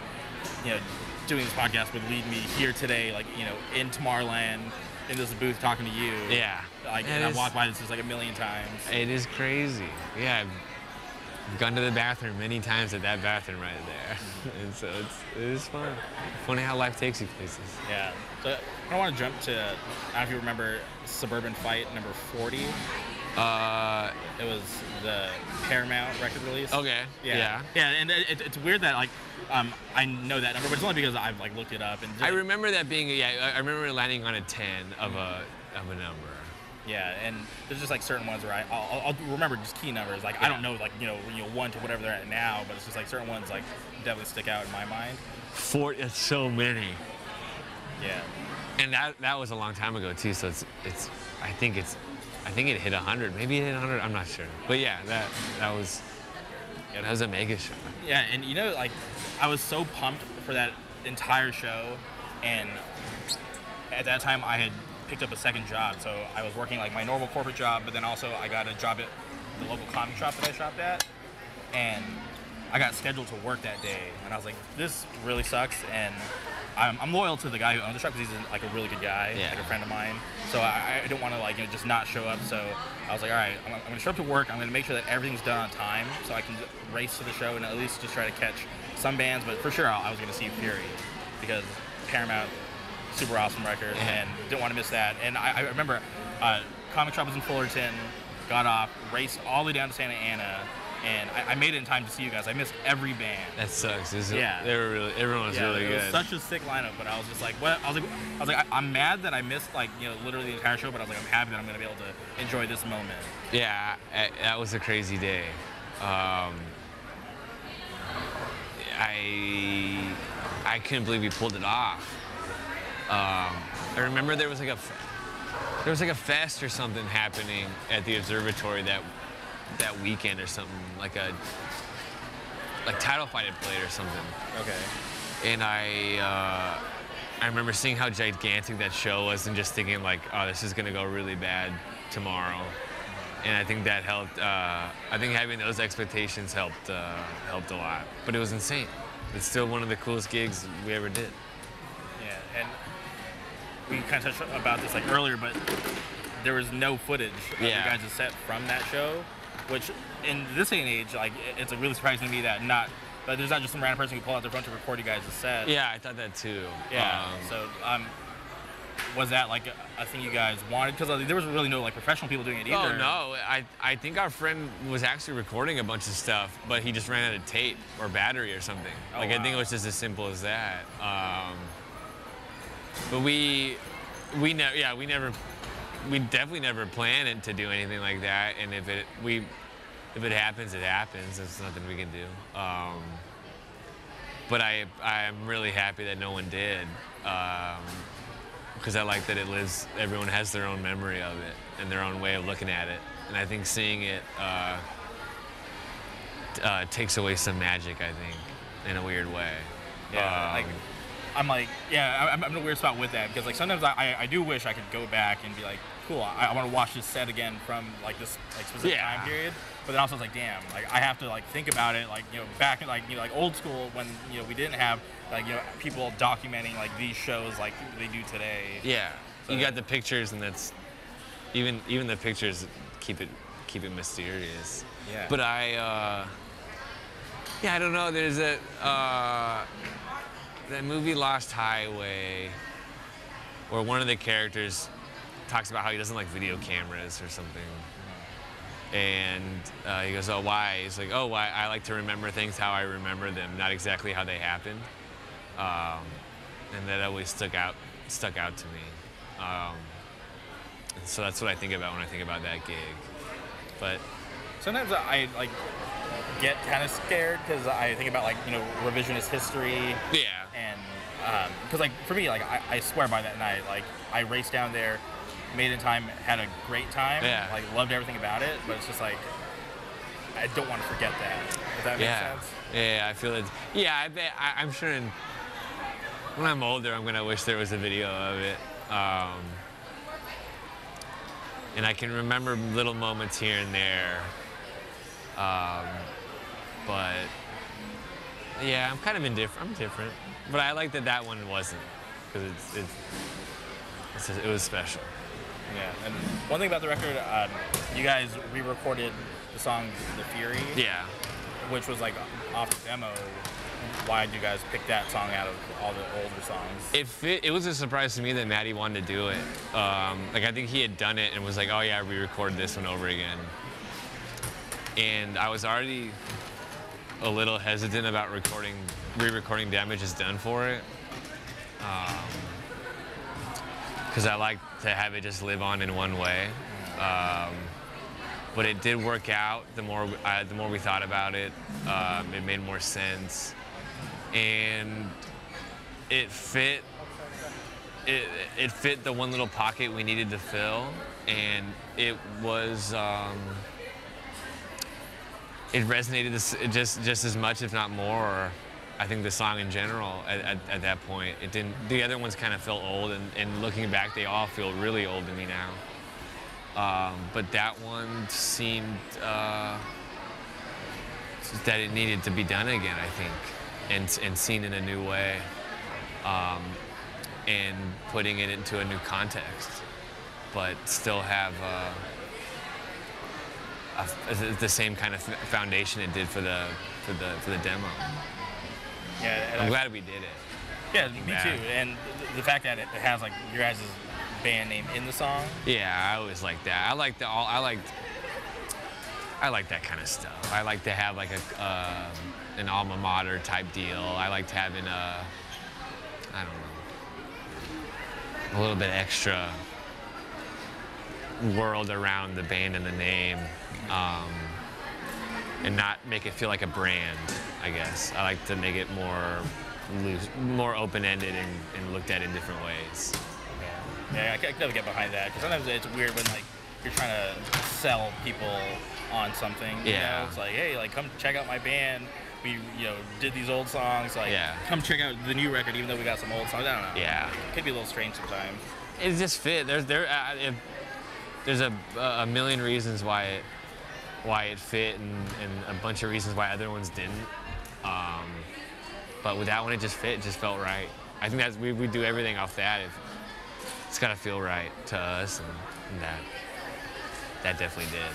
you know doing this podcast would lead me here today, like you know in Tomorrowland in this booth talking to you. Yeah. Like and I've walked by this just like a million times. It is crazy. Yeah, I've gone to the bathroom many times at that bathroom right there, (laughs) and so it's it is fun. Funny how life takes you places. Yeah. So I want to jump to I don't know if you remember Suburban Fight number 40. Uh, It was the Paramount record release. okay. Yeah. Yeah. Yeah, and it, it- it's weird that like um, I know that number, but it's only because I've like looked it up and just, I remember that being yeah. I- I remember landing on a ten of a of a number. Yeah, and there's just like certain ones where I I'll, I'll- remember just key numbers. Like I don't know like you know you know one to whatever they're at now, but it's just like certain ones like definitely stick out in my mind. Four. It's so many. Yeah. And that that was a long time ago too. So it's it's. I think it's. I think it hit hundred. Maybe it hit hundred. I'm not sure. But yeah, that that was. Yeah, that was a mega show. Yeah, and you know, like, I was so pumped for that entire show, and at that time I had picked up a second job, so I was working like my normal corporate job, but then also I got a job at the local comic shop that I shopped at, and I got scheduled to work that day, and I was like, this really sucks, and I'm, I'm loyal to the guy who owns the shop because he's like a really good guy, Yeah. like a friend of mine. So I, I don't want to like you know just not show up. So I was like, all right, I'm, I'm gonna show up to work. I'm gonna make sure that everything's done on time, so I can race to the show and at least just try to catch some bands. But for sure, I, I was gonna see Fury because Paramount, super awesome record, and didn't want to miss that. And I, I remember uh, Comic Shop was in Fullerton, got off, raced all the way down to Santa Ana. And I, I made it in time to see you guys. I missed every band. That sucks. It? Yeah. They were really. Everyone was Yeah, really it good. was such a sick lineup, but I was just like, what? I was like, I was like, I, am mad that I missed like you know literally the entire show, but I was like, I'm happy that I'm gonna be able to enjoy this moment. Yeah, I, that was a crazy day. Um, I I couldn't believe we pulled it off. Um, I remember there was like a there was like a fest or something happening at the observatory that that weekend or something like a like title fight had played or something. Okay. and I uh, I remember seeing how gigantic that show was and just thinking like, oh, this is gonna go really bad tomorrow. And I think that helped. Uh, I think having those expectations helped uh, helped a lot. But it was insane. It's still one of the coolest gigs we ever did. Yeah, and we kind of touched about this like earlier, but there was no footage of Yeah. you guys' set from that show, which in this day and age, like it's like really surprising to me that not that there's not just some random person who pull out their phone to record you guys' set. Yeah, I thought that too. Yeah. Um, so, um, was that like a, thing you guys wanted? Because there was really no like professional people doing it either. Oh no! I, I think our friend was actually recording a bunch of stuff, but he just ran out of tape or battery or something. Oh, like I think it was just as simple as that. Um, but we we never yeah we never we definitely never planned it to do anything like that. And if it we if it happens, it happens. There's nothing we can do. Um, but I I'm really happy that no one did. Um, because I like that it lives. Everyone has their own memory of it and their own way of looking at it, and I think seeing it uh, uh, takes away some magic. I think, in a weird way. Yeah, Um, like I'm like, yeah, I'm, I'm in a weird spot with that because like sometimes I, I, do wish I could go back and be like, cool, I, I want to watch this set again from like this like specific Yeah. time period. But then also it's like, damn, like I have to like think about it like you know back in like you know like old school when you know we didn't have like you know people documenting like these shows like they do today. yeah, you got the pictures, and that's even even the pictures keep it keep it mysterious. Yeah. But I, uh, yeah, I don't know. There's a uh, that movie Lost Highway, where one of the characters talks about how he doesn't like video cameras or something. And uh, he goes, "Oh, why?" He's like, "Oh, why? I like to remember things how I remember them, not exactly how they happened." Um, and that always stuck out stuck out to me. Um, so that's what I think about when I think about that gig. But Sometimes I like get kind of scared because I think about like you know revisionist history. yeah, because like for me like I, I swear by that night like i raced down there made it in time had a great time Yeah. like loved everything about it but it's just like i don't want to forget that does that make yeah, sense yeah. I feel it. Yeah, I I'm sure. In, when I'm older, I'm gonna wish there was a video of it. Um, and I can remember little moments here and there. Um, but yeah, I'm kind of indifferent. I'm different, but I like that that one wasn't because it's it's, it's just- it was special. yeah and one thing about the record um, you guys re-recorded the song the fury Yeah. which was like off the demo why did you guys pick that song out of all the older songs It fit, it was a surprise to me that Maddie wanted to do it. Um, like I think he had done it and was like, "Oh yeah, re-record this one over again." And I was already a little hesitant about recording, re-recording "Damage Is Done" for it, because I like to have it just live on in one way. Um, but it did work out. The more the more we thought about it, um, it made more sense, and it fit it, it fit the one little pocket we needed to fill and it was um, it resonated just just as much if not more i think the song in general at, at, at that point it didn't the other ones kind of felt old and, and looking back they all feel really old to me now um, but that one seemed uh, that it needed to be done again i think and, and seen in a new way um, and putting it into a new context, but still have uh, a, the same kind of foundation it did for the for the for the demo. Yeah, I'm I- glad we did it. yeah, me back. too. And the, the fact that it has like your guys' band name in the song. Yeah, I always like that. I like the all. I like. I like that kind of stuff. I like to have like a uh, an alma mater type deal. I liked having a. I don't know. A little bit extra world around the band and the name, um, and not make it feel like a brand. I guess I like to make it more loose, more open-ended, and, and looked at in different ways. Yeah, I can, I can never get behind that because sometimes it's weird when like you're trying to sell people on something. You Yeah. know? It's like, hey, like come check out my band. We you know did these old songs. Like, Yeah. come check out the new record, even though we got some old songs. I don't know. Yeah. It could be a little strange sometimes. it just fit. There's there uh, if, there's a a million reasons why it why it fit and, and a bunch of reasons why other ones didn't. Um, but with that one, it just fit. It just felt right. I think that's we we do everything off that. If it's gotta feel right to us, and, and that that definitely did.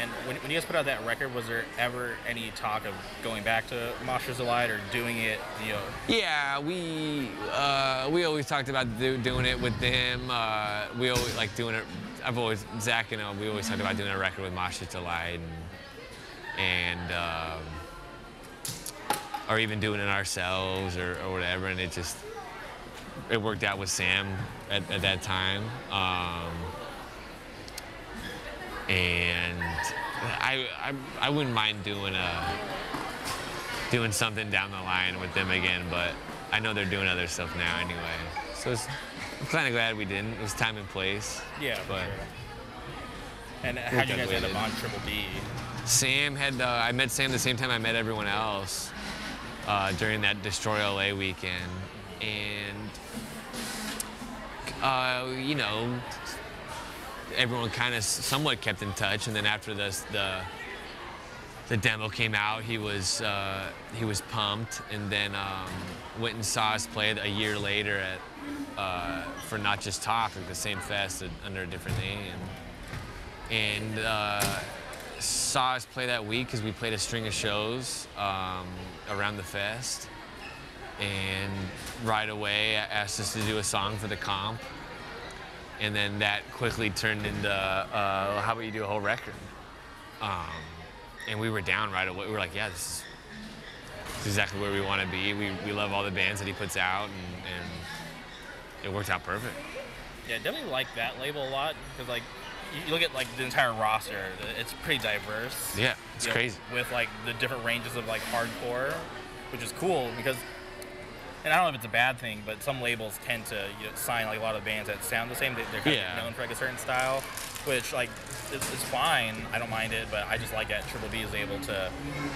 And when, when you guys put out that record, was there ever any talk of going back to Mosher's Delight or doing it, you know? Yeah, we uh, we always talked about do, doing it with them. Uh, we always like doing it. I've always Zach and uh, we always talked about doing a record with Mosher's Delight and, and um, or even doing it ourselves or, or whatever. And it just it worked out with Sam at, at that time. Um, and I, I I wouldn't mind doing a doing something down the line with them again, but I know they're doing other stuff now anyway. So it's, I'm kind of glad we didn't. It was time and place. Yeah, But sure. And how'd you guys end up on Triple B? Sam had, uh, I met Sam the same time I met everyone else uh, during that Destroy LA weekend. And, uh, you know, everyone kind of somewhat kept in touch. And then after this, the, the demo came out, he was, uh, he was pumped. And then um, went and saw us play a year later at, uh, for Not Just Talk, like the same fest under a different name. And, uh, saw us play that week because we played a string of shows um, around the fest. And right away asked us to do a song for the comp. And then that quickly turned into, uh, how about you do a whole record? Um, and we were down right away. We were like, yeah, this is, exactly where we want to be. We, we love all the bands that he puts out, and, and it worked out perfect. Yeah, definitely like that label a lot because like you- look at like the entire roster, it's pretty diverse. Yeah, it's you know, crazy. with like the different ranges of like hardcore, which is cool because. And I don't know if it's a bad thing, but some labels tend to you know, sign like a lot of bands that sound the same. They- They're kind Yeah. of known for like a certain style, which like it's, it's fine. I don't mind it, but I just like that Triple B is able to,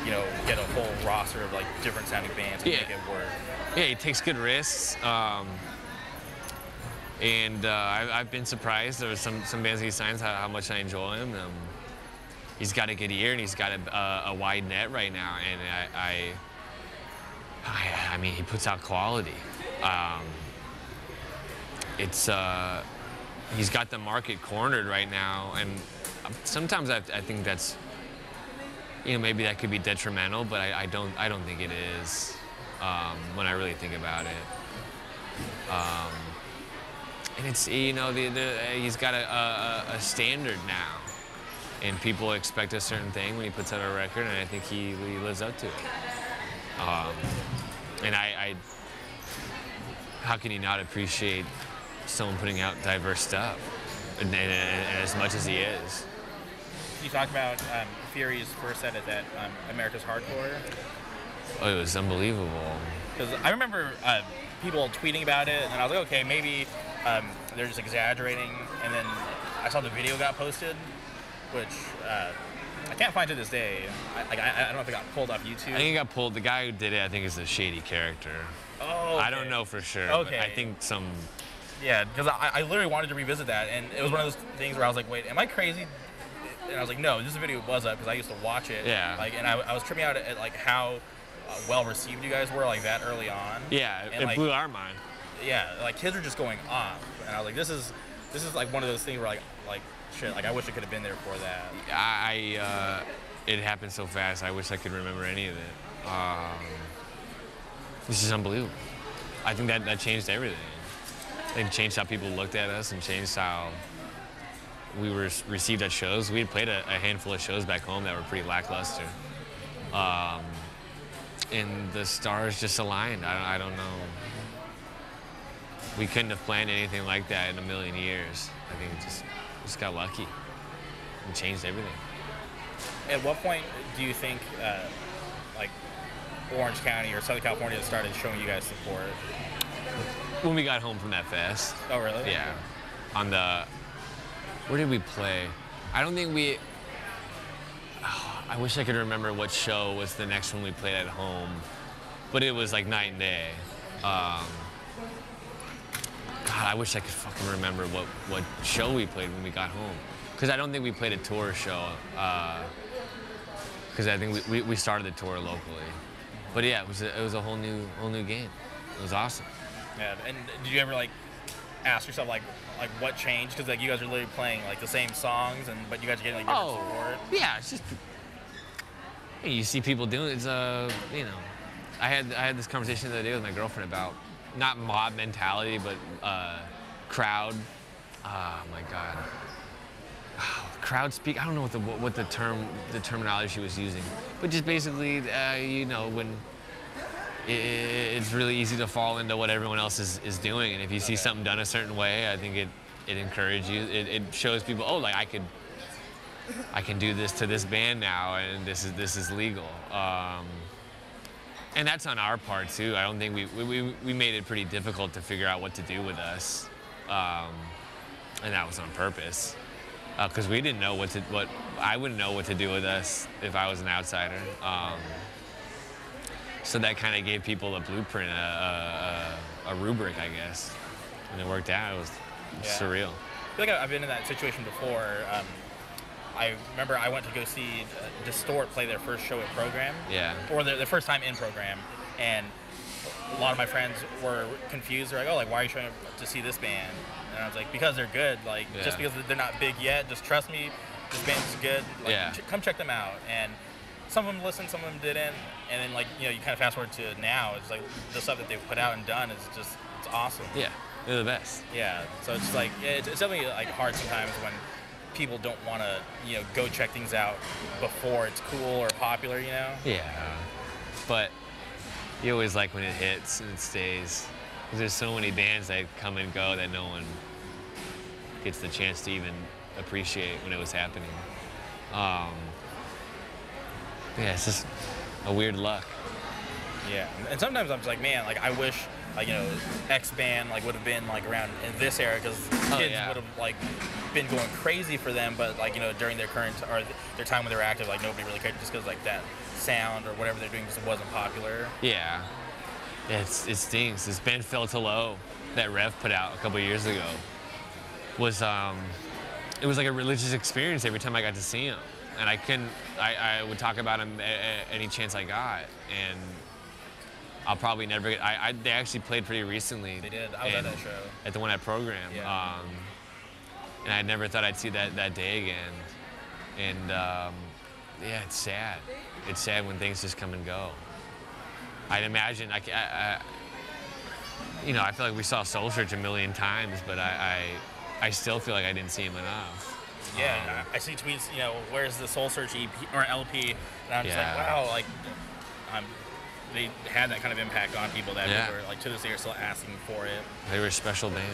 you know, get a whole roster of like different sounding bands and Yeah. make it work. Yeah, he takes good risks. Um, and uh, I, I've been surprised. There were some, some bands he signs how, how much I enjoy him. Um, he's got a good ear and he's got a, a, a wide net right now. And I, I, I, mean, he puts out quality. Um, it's uh, he's got the market cornered right now, and sometimes I, I think that's you know maybe that could be detrimental, but I, I don't I don't think it is um, when I really think about it. And it's you know the, the he's got a, a, a standard now, and people expect a certain thing when he puts out a record, and I think he, he lives up to it. Um, and I, I, how can you not appreciate someone putting out diverse stuff, and, and, and as much as he is? You talked about um, Fury's first set at that um, America's Hardcore. Oh, it was unbelievable. Because I remember uh, people tweeting about it, and I was like, okay, maybe um, they're just exaggerating. And then I saw the video got posted, which uh, I can't find to this day. I, like, I, I don't know if it got pulled off YouTube. I think it got pulled. The guy who did it, I think, is a shady character. oh, I don't know for sure. Okay. I think some. Yeah, because I, I literally wanted to revisit that, and it was one of those things where I was like, wait, am I crazy? And I was like, no, this video was up because I used to watch it. Yeah. Like, and I, I was tripping out at, at like how uh, well received you guys were like that early on. Yeah, And, it like- blew our mind. Yeah, like kids are just going off, and I was like, this is this is like one of those things where like like shit, like I wish I could have been there for that. I, I uh, it happened so fast. I wish I could remember any of it. Um, this is unbelievable. I think that that changed everything. It changed how people looked at us and changed how we were received at shows. We had played a, a handful of shows back home that were pretty lackluster. Um, and the stars just aligned. I, I don't know. We couldn't have planned anything like that in a million years. I think it just just got lucky and changed everything. At what point do you think uh, like Orange County or Southern California started showing you guys support? When we got home from that fest, Oh really? yeah, on the where did we play? I don't think we. I wish I could remember what show was the next one we played at home, but it was like night and day. Um, God, I wish I could fucking remember what, what show we played when we got home. Because I don't think we played a tour show. Because I think we, we, we started the tour locally. But yeah, it was a, it was a whole new whole new game. It was awesome. Yeah. And did you ever like ask yourself like like what changed? Because like you guys are literally playing like the same songs, and but you guys are getting like different Oh, support. yeah, it's just you see people doing it. It's uh, you know, I had I had this conversation the other day with my girlfriend about not mob mentality, but uh, crowd. Oh my god, (sighs) crowd speak. I don't know what the what the term the terminology she was using, but just basically, uh, you know, when i- i- it's really easy to fall into what everyone else is, is doing, and if you see something done a certain way, I think it it encourages you. It, it shows people, oh, like I could I can do this to this band now, and this is this is legal. Um, and that's on our part too. I don't think we, we, we, we made it pretty difficult to figure out what to do with us, um, and that was on purpose because we didn't know what to what I wouldn't know what to do with us if I was an outsider. Um, so that kind of gave people a blueprint, a, a, a, a rubric, I guess, and it worked out. It was Yeah. surreal. I feel like I've been in that situation before. Um, I remember I went to go see Distort play their first show at program. Yeah. Or their, their first time in program, and a lot of my friends were confused. They're like, "Oh, like why are you trying to see this band?" And I was like, "Because they're good. Like just because they're not big yet, just trust me. This band's good. Like, Yeah. ch- come check them out." And some of them listened, some of them didn't. And then like you know, you kind of fast forward to now. It's like the stuff that they've put out and done is just it's awesome. Yeah, they're the best. Yeah, so it's like it's, it's definitely like hard sometimes when people don't want to you know go check things out before it's cool or popular. You know. Yeah, but you always like when it hits and it stays. 'Cause there's so many bands that come and go that no one gets the chance to even appreciate when it was happening. Um, yeah, it's just a weird luck. Yeah, and sometimes I'm just like, man, like I wish like you know X band like would have been like around in this era because Oh, kids yeah. would have like been going crazy for them, but like you know during their current or their time when they were active, like nobody really cared just because like that sound or whatever they're doing just wasn't popular. Yeah, it's, it stings. This band Fell to Low that Rev put out a couple years ago was um, it was like a religious experience every time I got to see him, and I couldn't. I, I would talk about him a, a, any chance I got, and I'll probably never get. I, I they actually played pretty recently. They did. I was at that show. At the one at program. Yeah. Um, and I never thought I'd see that that day again, and um, yeah, it's sad. It's sad when things just come and go. I'd imagine I, I, I you know, I feel like we saw Soul Search a million times, but I, I, I still feel like I didn't see him enough. Yeah, I I see tweets. You know, where's the Soul Search EP or LP? And I'm just Yeah. like, wow, like, um, they had that kind of impact on people that Yeah. were like to this day are still asking for it. They were a special band.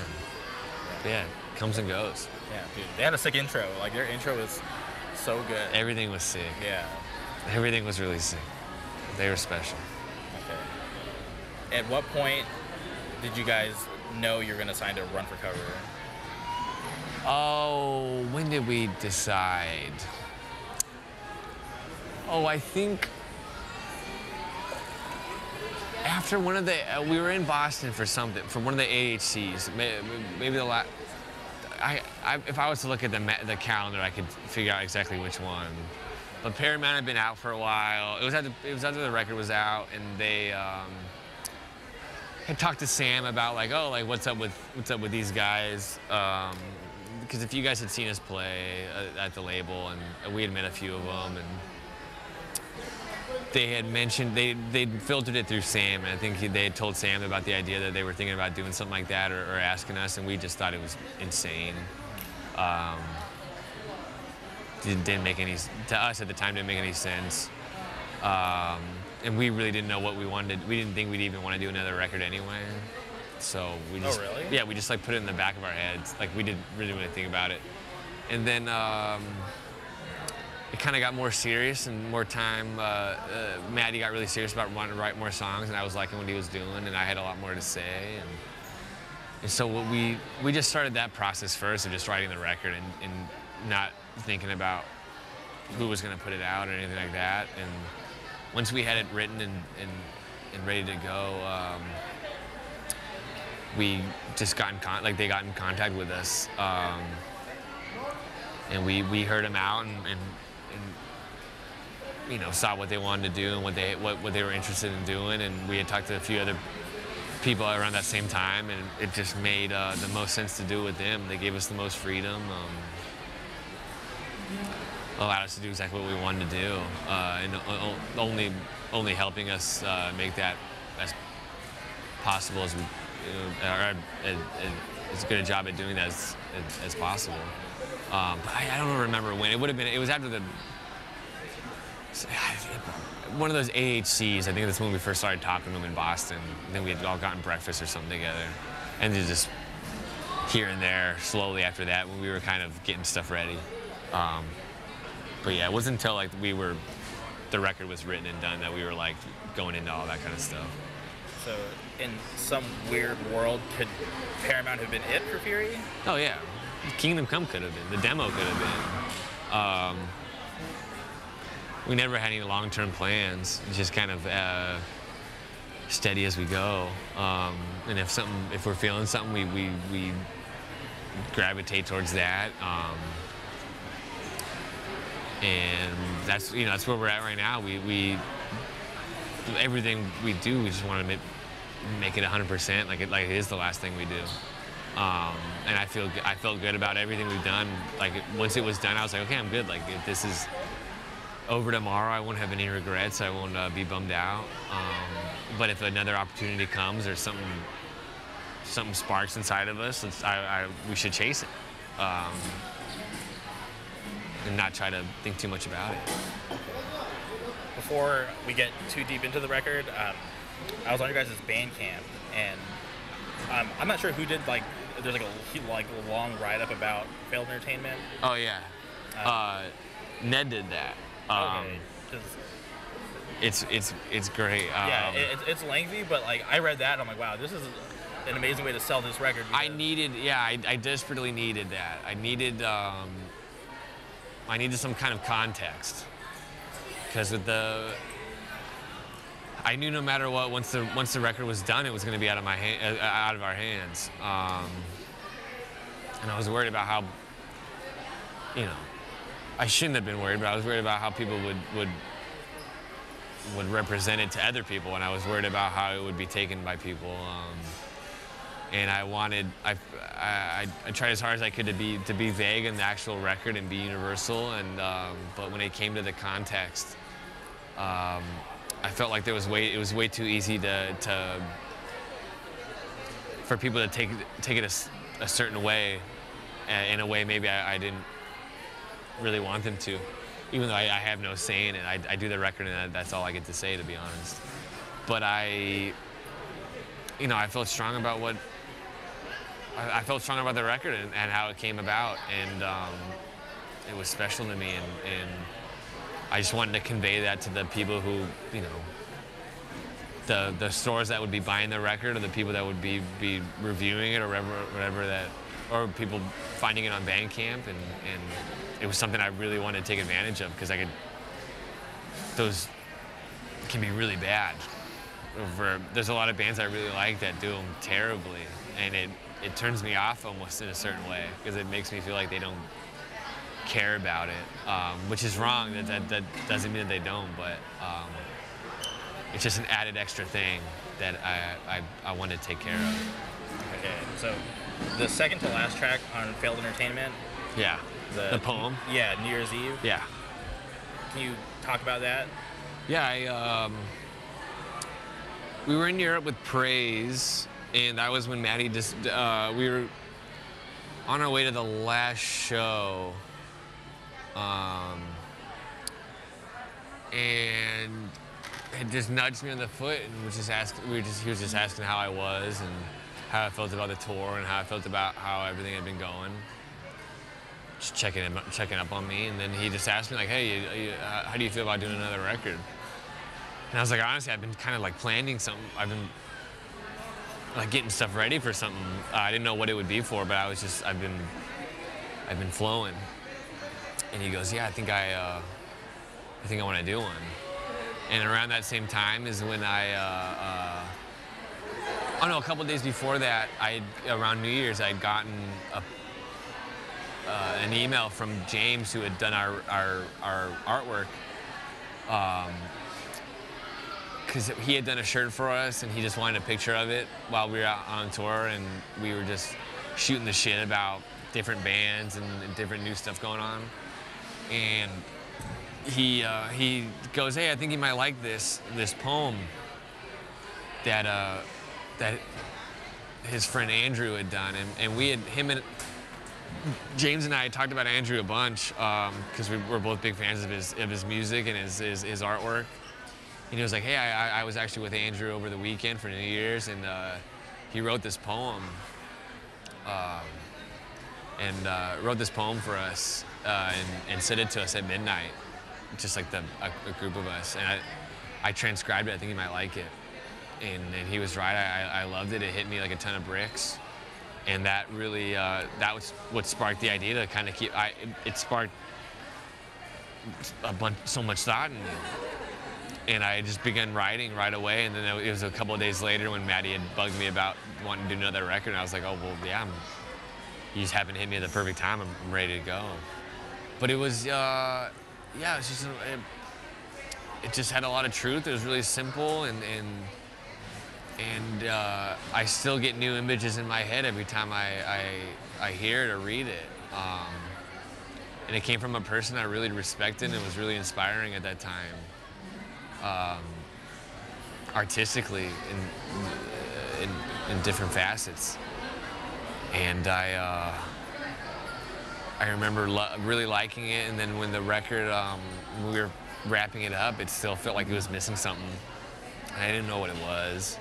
Yeah, comes and goes. Yeah, dude, they had a sick intro. Like their intro was so good. Everything was sick. Yeah. Everything was really sick. They were special. Okay. At what point did you guys know you're gonna sign to Run for Cover? Oh, when did we decide? Oh, I think after one of the uh, we were in Boston for something for one of the AHCs. May- Maybe the last. I, I if I was to look at the the calendar, I could figure out exactly which one. but Paramount had been out for a while. It was after, it was after the record was out, and they um, had talked to Sam about like, oh, like what's up with what's up with these guys? Um, because if you guys had seen us play uh, at the label, and we had met a few of them, and they had mentioned they they filtered it through Sam, and I think he, they had told Sam about the idea that they were thinking about doing something like that or, or asking us, and we just thought it was insane. Um, didn't, didn't make any to us at the time didn't make any sense, um, and we really didn't know what we wanted. We didn't think we'd even want to do another record anyway. So we Oh, just really? yeah we just like put it in the back of our heads like we didn't really really think about it, and then. Um, it kind of got more serious and more time. Uh, uh, Maddie got really serious about wanting to write more songs, and I was liking what he was doing, and I had a lot more to say. And, and so we we just started that process first of just writing the record and, and not thinking about who was going to put it out or anything like that. And once we had it written and, and, and ready to go, um, we just got in con- like they got in contact with us. Um, and we, we heard them out and, and, and you know saw what they wanted to do and what they what, what they were interested in doing. And we had talked to a few other people around that same time and it just made uh, the most sense to do with them. They gave us the most freedom um, allowed us to do exactly what we wanted to do uh, and only only helping us uh, make that as possible as we you or, uh, as good a job at doing that as, as, as possible um, but I, I don't remember when. It would have been. It was after the. One of those AHCs. I think that's when we first started talking to them in Boston. I think we had all gotten breakfast or something together, and then just here and there, slowly after that, when we were kind of getting stuff ready. Um, but yeah, it wasn't until like we were, the record was written and done that we were like going into all that kind of stuff. So, in some weird world, could Paramount have been it for Fury? Oh yeah, Kingdom Come could have been. The demo could have been. Um, we never had any long-term plans. Just kind of uh, steady as we go. Um, and if something, if we're feeling something, we we, we gravitate towards that. Um, and that's you know that's where we're at right now. We we everything we do, we just want to make, make it 100% like it like it is the last thing we do. Um, and I feel I felt good about everything we've done. Like once it was done, I was like, okay, I'm good. Like if this is over tomorrow, I won't have any regrets. I won't uh, be bummed out. Um, but if another opportunity comes or something something sparks inside of us, I, I, we should chase it um, and not try to think too much about it. Before we get too deep into the record, um, I was on your guys' Bandcamp, and um, I'm not sure who did like. There's like a like a long write up about failed entertainment. Oh yeah, uh, Ned did that. Um, Okay. It's it's it's great. yeah, Um, it, it's, it's lengthy, but like I read that, and I'm like, wow, this is an amazing way to sell this record. I needed, yeah, I, I desperately needed that. I needed, um, I needed some kind of context because with the, I knew no matter what, once the once the record was done, it was going to be out of my hand, uh, out of our hands, um, and I was worried about how, you know, I shouldn't have been worried, but I was worried about how people would would would represent it to other people, and I was worried about how it would be taken by people. Um, and I wanted, I, I, I tried as hard as I could to be to be vague in the actual record and be universal. And um, but when it came to the context, um, I felt like there was way it was way too easy to to for people to take take it a certain way, in a way maybe I, I didn't really want them to. Even though I, I have no say in it, I, I do the record and that- that's all I get to say, to be honest. But I, you know, I felt strong about what I, I felt strong about the record and, and how it came about, and um, it was special to me, and, and I just wanted to convey that to the people who, you know, the the stores that would be buying the record, or the people that would be be reviewing it, or whatever, whatever that, or people finding it on Bandcamp, and and it was something I really wanted to take advantage of because I could. Those can be really bad. Over, there's a lot of bands I really like that do them terribly, and it it turns me off almost in a certain way because it makes me feel like they don't care about it, um, which is wrong. That, that, that doesn't mean that they don't, but um, it's just an added extra thing that I, I, I want to take care of. Okay, so the second to last track on Failed Entertainment, Yeah. The, poem. Yeah, New Year's Eve. Yeah. Can you talk about that? Yeah, I, um, we were in Europe with Praise, and that was when Maddie just, uh, we were on our way to the last show. Um, and had just nudged me on the foot and was just asking, we just, he was just asking how I was and how I felt about the tour and how I felt about how everything had been going. Just checking him, checking up on me, and then he just asked me like, "Hey, you, you, uh, how do you feel about doing another record?" And I was like, honestly, I've been kind of like planning something. I've been like getting stuff ready for something. Uh, I didn't know what it would be for, but I was just, I've been, I've been flowing. And he goes, "Yeah, I think I, uh, I think I want to do one." And around that same time is when I, uh, uh, oh no, a couple days before that, I around New Year's, I had gotten a uh, an email from James who had done our our, our artwork. because he had done a shirt for us and he just wanted a picture of it while we were out on tour and we were just shooting the shit about different bands and, and different new stuff going on. And he uh, he goes, hey, I think you might like this this poem that uh, that his friend Andrew had done, and, and we had him and James and I had talked about Andrew a bunch because we were both big fans of his of his music and his his, his artwork. And he was like, "Hey, I, I- I was actually with Andrew over the weekend for New Year's, and uh, he wrote this poem, um, and uh, wrote this poem for us, uh, and, and sent it to us at midnight, just like the a, a group of us. And I, I transcribed it. I think he might like it, and, and he was right. I, I loved it. It hit me like a ton of bricks." and that really uh, that was what sparked the idea to kind of keep I it, it sparked a bunch so much thought in me and I just began writing right away and then it was a couple of days later when Maddie had bugged me about wanting to do another record and I was like oh well yeah I'm, you just happened to hit me at the perfect time I'm, I'm ready to go but it was uh, yeah it just it, it just had a lot of truth it was really simple and and and uh, I still get new images in my head every time I, I, I hear it or read it. Um, and it came from a person I really respected and was really inspiring at that time, um, artistically in, in, in different facets. And I, uh, I remember really liking it, and then when the record, um, when we were wrapping it up, it still felt like it was missing something. I didn't know what it was.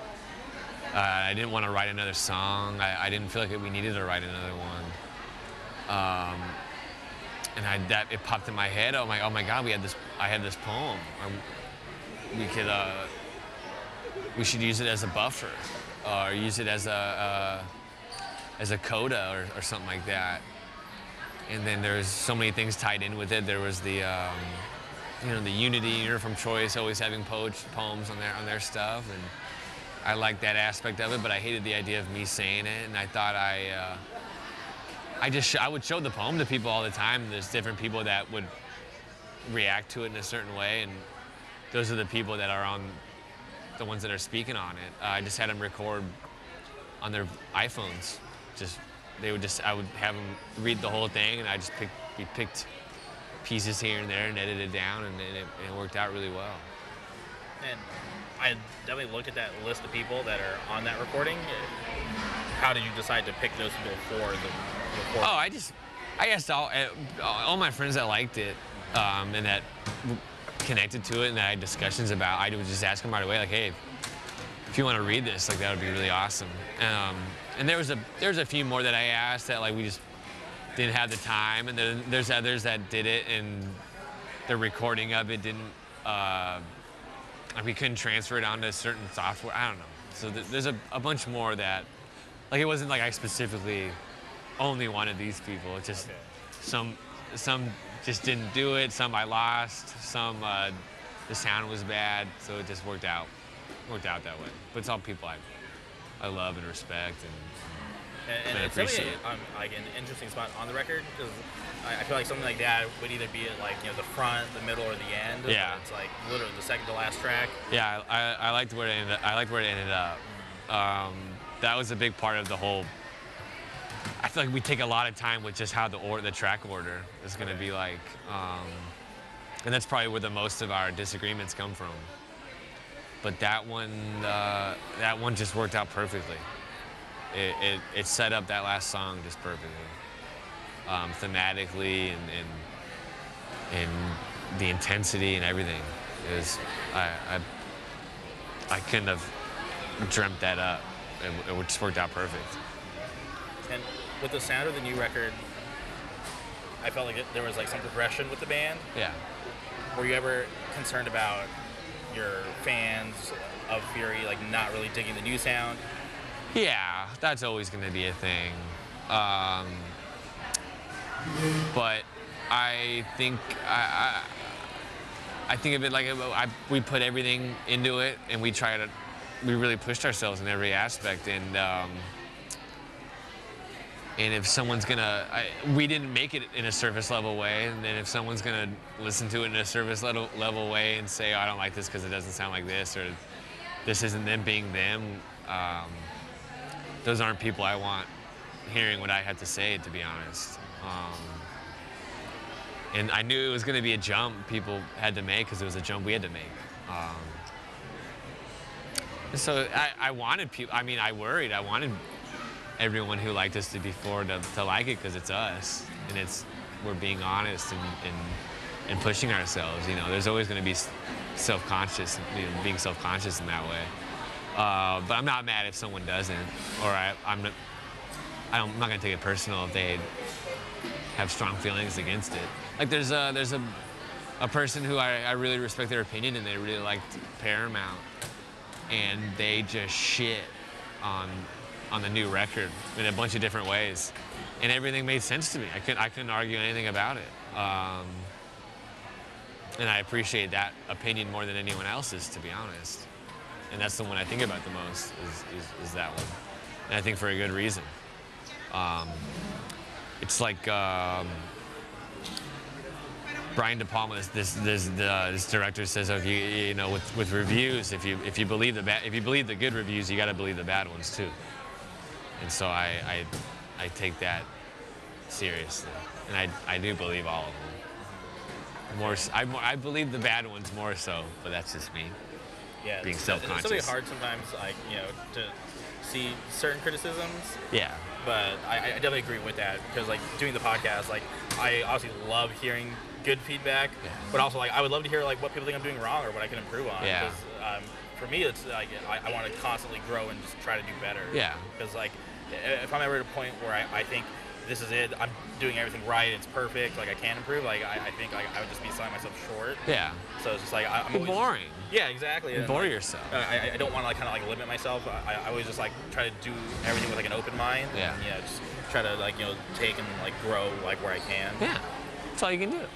Uh, I didn't want to write another song. I, I didn't feel like we needed to write another one. Um, and I, that it popped in my head. Oh my, oh my God, we had this. I had this poem. Um, we could, uh, we should use it as a buffer, or use it as a, uh, as a coda or, or something like that. And then there's so many things tied in with it. There was the, um, you know, the Unity Uniform Choice always having po- poems on their on their stuff, and I liked that aspect of it, but I hated the idea of me saying it, and I thought I, uh, I just sh- I would show the poem to people all the time. There's different people that would react to it in a certain way, and those are the people that are on, the ones that are speaking on it. Uh, I just had them record on their iPhones. They would just I would have them read the whole thing, and I just picked we picked pieces here and there and edited it down, and, and it, and it worked out really well. And I definitely looked at that list of people that are on that recording. How did you decide to pick those people for the recording? Oh, I just, I asked all, uh, all my friends that liked it um, and that connected to it and that I had discussions about. I would just ask them right away, like, hey, if you want to read this, like that would be really awesome. Um, and there was a there's a few more that I asked that like we just didn't have the time, and then there's others that did it and the recording of it didn't. Uh, like we couldn't transfer it onto certain software. I don't know. So th- there's a, a bunch more that, like it wasn't like I specifically only wanted these people. It's just Okay. some some just didn't do it. Some I lost. Some uh, the sound was bad. So it just worked out worked out that way. But it's all people I I love and respect and And, and I it's definitely appreciate it. um, like an interesting spot on the record because I, I feel like something like that would either be at like you know the front, the middle, or the end. Yeah. It's like literally the second to last track. Yeah, I, I, I liked where it ended. I liked where it ended up. Um, that was a big part of the whole. I feel like we take a lot of time with just how the or, the track order is going to be like, um, and that's probably where the most of our disagreements come from. But that one, uh, that one just worked out perfectly. It, it, it set up that last song just perfectly, um, thematically and, and and the intensity and everything. It was, I, I I couldn't have dreamt that up. It, it just worked out perfect. And with the sound of the new record, I felt like it, there was like some progression with the band. Yeah. Were you ever concerned about your fans of Fury like not really digging the new sound? Yeah, that's always going to be a thing. Um, but I think I, I, I think of it like I, we put everything into it, and we try to, we really pushed ourselves in every aspect, and. Um, and if someone's gonna, I, we didn't make it in a service level way, and then if someone's gonna listen to it in a service level, level way and say, oh, I don't like this because it doesn't sound like this, or this isn't them being them, um, those aren't people I want hearing what I had to say, to be honest. Um, and I knew it was gonna be a jump people had to make because it was a jump we had to make. Um, so I, I wanted people, I mean, I worried, I wanted everyone who liked us before to, to like it because it's us. And it's we're being honest and, and, and pushing ourselves you know. There's always going to be self-conscious you know, being self-conscious in that way. Uh, but i'm not mad if someone doesn't or I, i'm not I don't, i'm not going to take it personal if they have strong feelings against it. Like there's a there's a, a person who I, I really respect their opinion and they really liked paramount. And they just shit on on the new record in a bunch of different ways, and everything made sense to me. I couldn't I couldn't argue anything about it, um, and I appreciate that opinion more than anyone else's, to be honest. And that's the one I think about the most is, is, is that one, and I think for a good reason. Um, it's like. Um, Brian De Palma, this this this, this director says, "Oh, you, you know, with, with reviews, if you if you believe the if you believe the good reviews, you got to believe the bad ones too." And so I, I I take that seriously, and I I do believe all of them. More, I, more- I believe the bad ones more so, but that's just me. Yeah, Being it's, it's self-conscious. hard sometimes, like you know, to see certain criticisms. Yeah, But I, I definitely agree with that because like doing the podcast, like I obviously love hearing good feedback, Yeah. but also like I would love to hear like what people think I'm doing wrong or what I can improve on. Yeah. Because um, for me, it's like I, I want to constantly grow and just try to do better. Yeah. Because like if I'm ever at a point where I, I think this is it, I'm doing everything right, it's perfect, like I can improve, like I, I think like I would just be selling myself short. yeah. So it's just like I, I'm always boring. yeah, exactly. You and, bore like, yourself. I, I don't want to like kind of like limit myself. I, I always just like try to do everything with like an open mind. Yeah. And, yeah. Just try to like you know take and like grow like where I can. Yeah, that's all you can do. Okay.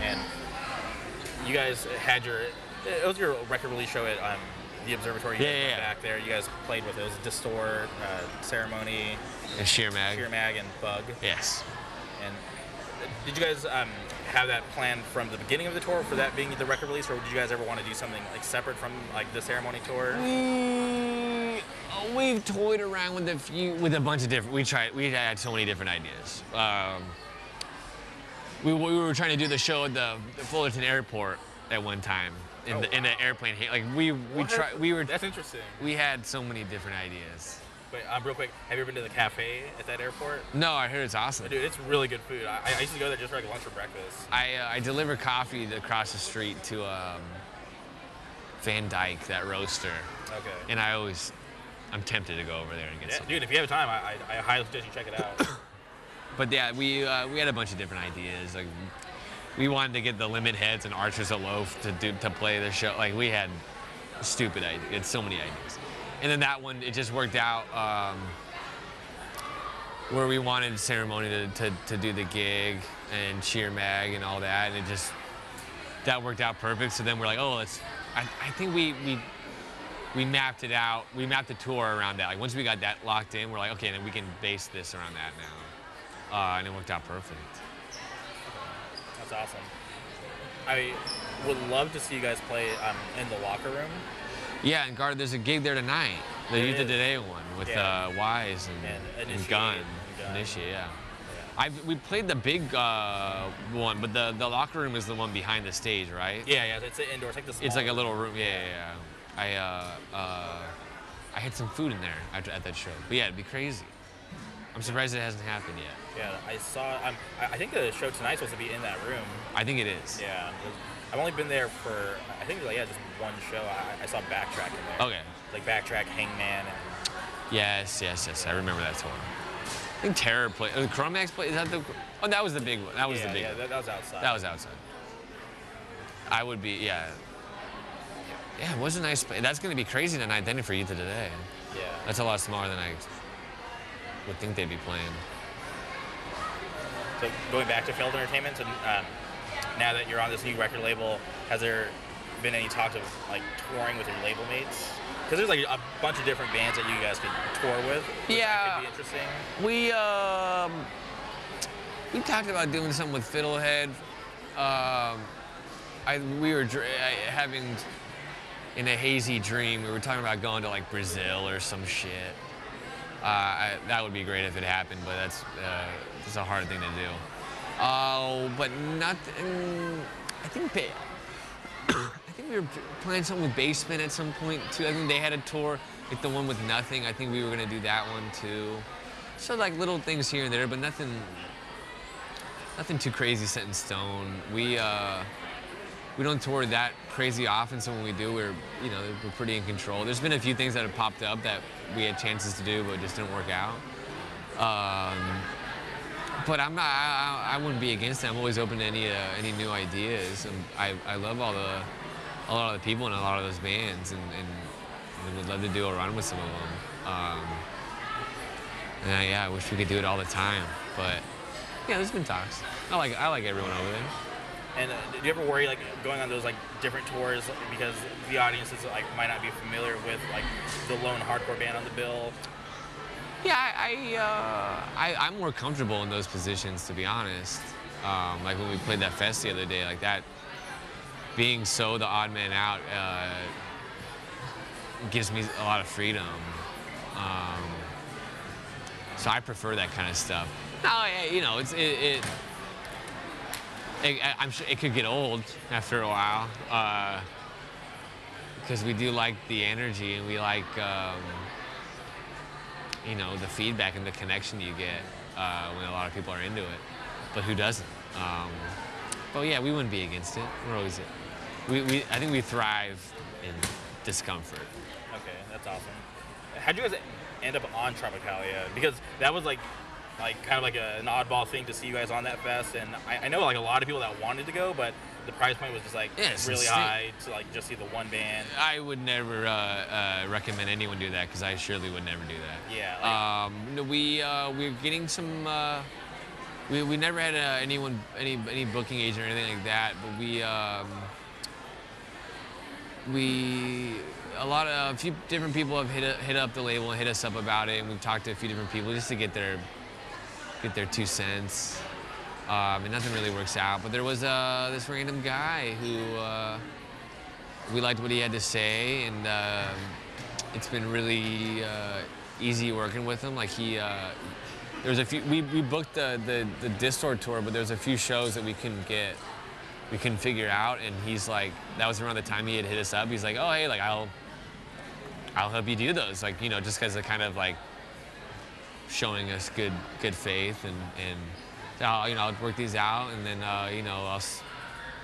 And you guys had your it was your record release show at um, the observatory. Yeah, yeah, yeah. Back there, you guys played with it. It was Distort, uh, Ceremony, And sheer mag. Fear Mag, and Bug. Yes. And did you guys um, have that plan from the beginning of the tour for that being the record release, or did you guys ever want to do something like separate from like the ceremony tour? Mm, we've toyed around with a few, with a bunch of different. We tried. We had so many different ideas. Um, we, we were trying to do the show at the Fullerton Airport at one time in Oh, the in the airplane. Like we we What? tried. We were That's interesting. we had so many different ideas. Wait, um, real quick, have you ever been to the cafe at that airport? No, I heard it's awesome. Dude, it's really good food. I, I used to go there just for like lunch or breakfast. I uh, I deliver coffee across the street to um, Van Dyke, that roaster, Okay. and I always I'm tempted to go over there and get Yeah, some. dude, if you have time, I, I, I highly suggest you check it out. (coughs) But yeah, we uh, we had a bunch of different ideas. Like we wanted to get the Lemonheads and Archers of Loaf to do to play the show. Like we had stupid ideas. Had so many ideas. And then that one, it just worked out um, where we wanted ceremony to, to, to do the gig and Sheer Mag and all that, and it just that worked out perfect. So then we're like, oh, let's. I, I think we we we mapped it out. We mapped the tour around that. Like once we got that locked in, we're like, okay, then we can base this around that now, uh, and it worked out perfect. That's awesome. I would love to see you guys play um, in the locker room. Yeah, and Guard, there's a gig there tonight, the Youth of. Today one with Yeah. uh, Wise and, And and, Gun. and Gun. Initiate, yeah. I've, we played the big uh, one, but the, the locker room is the one behind the stage, right? Yeah, yeah, it's indoor. It's like the It's like a little room. Yeah, yeah, yeah. I uh, uh, I had some food in there at, at that show. But yeah, it'd be crazy. I'm surprised it hasn't happened yet. Yeah, I saw. Um, I think the show tonight's supposed to be in that room. I think it is. Yeah, I've only been there for I think like yeah just one show. I, I saw Backtrack in there. Okay. Like Backtrack, Hangman, and Yes, yes, yes. I remember that tour. I think Terror played. Uh, Cro-Mags played. Is that the? Oh, that was the big one. That was yeah, the big yeah, one. that, that was outside. That was outside. I would be, yeah. Yeah, it was a nice. That's going to be crazy tonight, then, for you to today. yeah. That's a lot smaller than I would think they'd be playing. So going back to Failed Entertainment, and um, now that you're on this new record label, has there been any talk of like touring with your label mates? Because there's like a bunch of different bands that you guys could tour with. Yeah. could be interesting. We um, we talked about doing something with Fiddlehead. Um, I we were dr- I- having in a hazy dream. We were talking about going to like Brazil or some shit. Uh, I, that would be great if it happened, but that's uh, it's a hard thing to do. Oh, but not. mm, I think ba- (coughs) I think we were playing something with Basement at some point too. I think they had a tour, like the one with Nothing. I think we were gonna do that one too. So like little things here and there, but nothing, nothing too crazy set in stone. We uh, we don't tour that crazy often, so when we do, we're you know we're pretty in control. There's been a few things that have popped up that we had chances to do, but just didn't work out. Um, but I'm not. I, I I wouldn't be against it. I'm always open to any uh, any new ideas. I, I love all the a lot of the people in a lot of those bands, and, and we would love to do a run with some of them. Um, and I, yeah, I wish we could do it all the time. But yeah, there's been talks. I like I like everyone over there. And uh, do you ever worry like going on those like different tours because the audiences like might not be familiar with like the lone hardcore band on the bill? Yeah, I, uh, I I'm more comfortable in those positions to be honest. Um, like when we played that fest the other day, like that, being so the odd man out uh, gives me a lot of freedom. Um, so I prefer that kind of stuff. No, you know, it's it. it it, I'm sure it could get old after a while, because we do like the energy and we like, um, you know, the feedback and the connection you get uh, when a lot of people are into it. But who doesn't? Um, but yeah, we wouldn't be against it. We're always, we, we I think we thrive in discomfort. Okay, that's awesome. How'd you guys end up on Tropicalia? Because that was like, like kind of like a, an oddball thing to see you guys on that fest, and I, I know like a lot of people that wanted to go, but the price point was just like Yeah, really high to like just see the one band. I would never uh, uh, recommend anyone do that because I surely would never do that. Yeah, like- Um, we uh, we're getting some. Uh, we, we never had uh, anyone any any booking agent or anything like that, but we um, we a lot of a few different people have hit hit up the label and hit us up about it, and we've talked to a few different people just to get their get their two cents. Um, and nothing really works out. But there was uh, this random guy who uh, we liked what he had to say, and um it's been really uh, easy working with him. Like he, uh, was a few. We, we booked the, the the Distort tour, but there's a few shows that we couldn't get, we couldn't figure out. And he's like, that was around the time he had hit us up. He's like, oh hey, like I'll, I'll help you do those. Like you know, just because of kind of like showing us good good faith and and I'll, you know I'll work these out and then uh, you know I'll,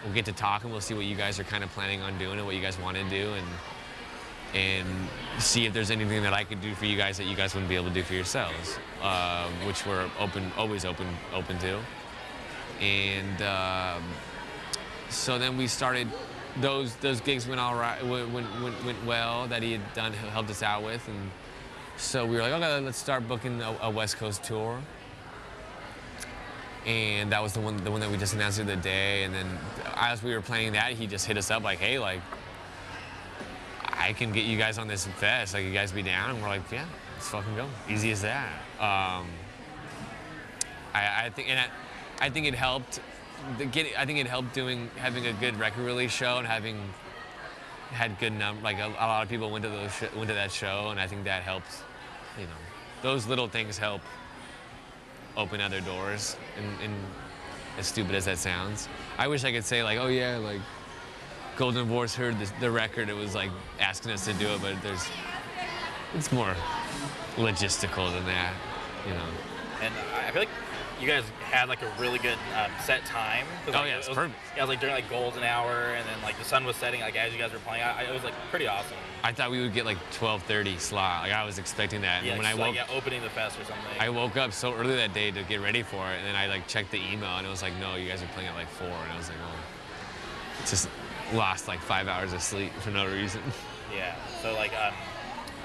we'll get to talk and we'll see what you guys are kind of planning on doing and what you guys want to do and and see if there's anything that I could do for you guys that you guys wouldn't be able to do for yourselves, uh, which we're open always open open to. And um, so then we started. Those those gigs went all right, went, went, went, well that he had done helped us out with, and so we were like, okay, let's start booking a, a West Coast tour. And that was the one, the one that we just announced the other day. And then as we were playing that, he just hit us up like, hey, like, I can get you guys on this fest. Like, you guys be down? And we're like, yeah, let's fucking go. Easy as that. Um, I, I think, and I, I think it helped. The get, I think it helped doing having a good record release show and having had good num like a, a lot of people went to those went to that show, and I think that helped. You know, those little things help open other doors. And, and as stupid as that sounds, I wish I could say like, oh yeah, like Goldenvoice heard the, the record, it was like asking us to do it, but there's it's more logistical than that, you know. And I feel like you guys had like a really good um, set time. Oh, like, yeah, it was, perfect. Yeah, it was like during like golden hour, and then like the sun was setting, like as you guys were playing. I, I, it was like pretty awesome. I thought we would get like 12:30 slot. Like I was expecting that. Yeah, and when I woke, like, yeah, opening the fest or something. I woke up so early that day to get ready for it, and then I like checked the email, and it was like, no, you guys are playing at like four, and I was like, oh, just lost like five hours of sleep for no reason. Yeah. So like um,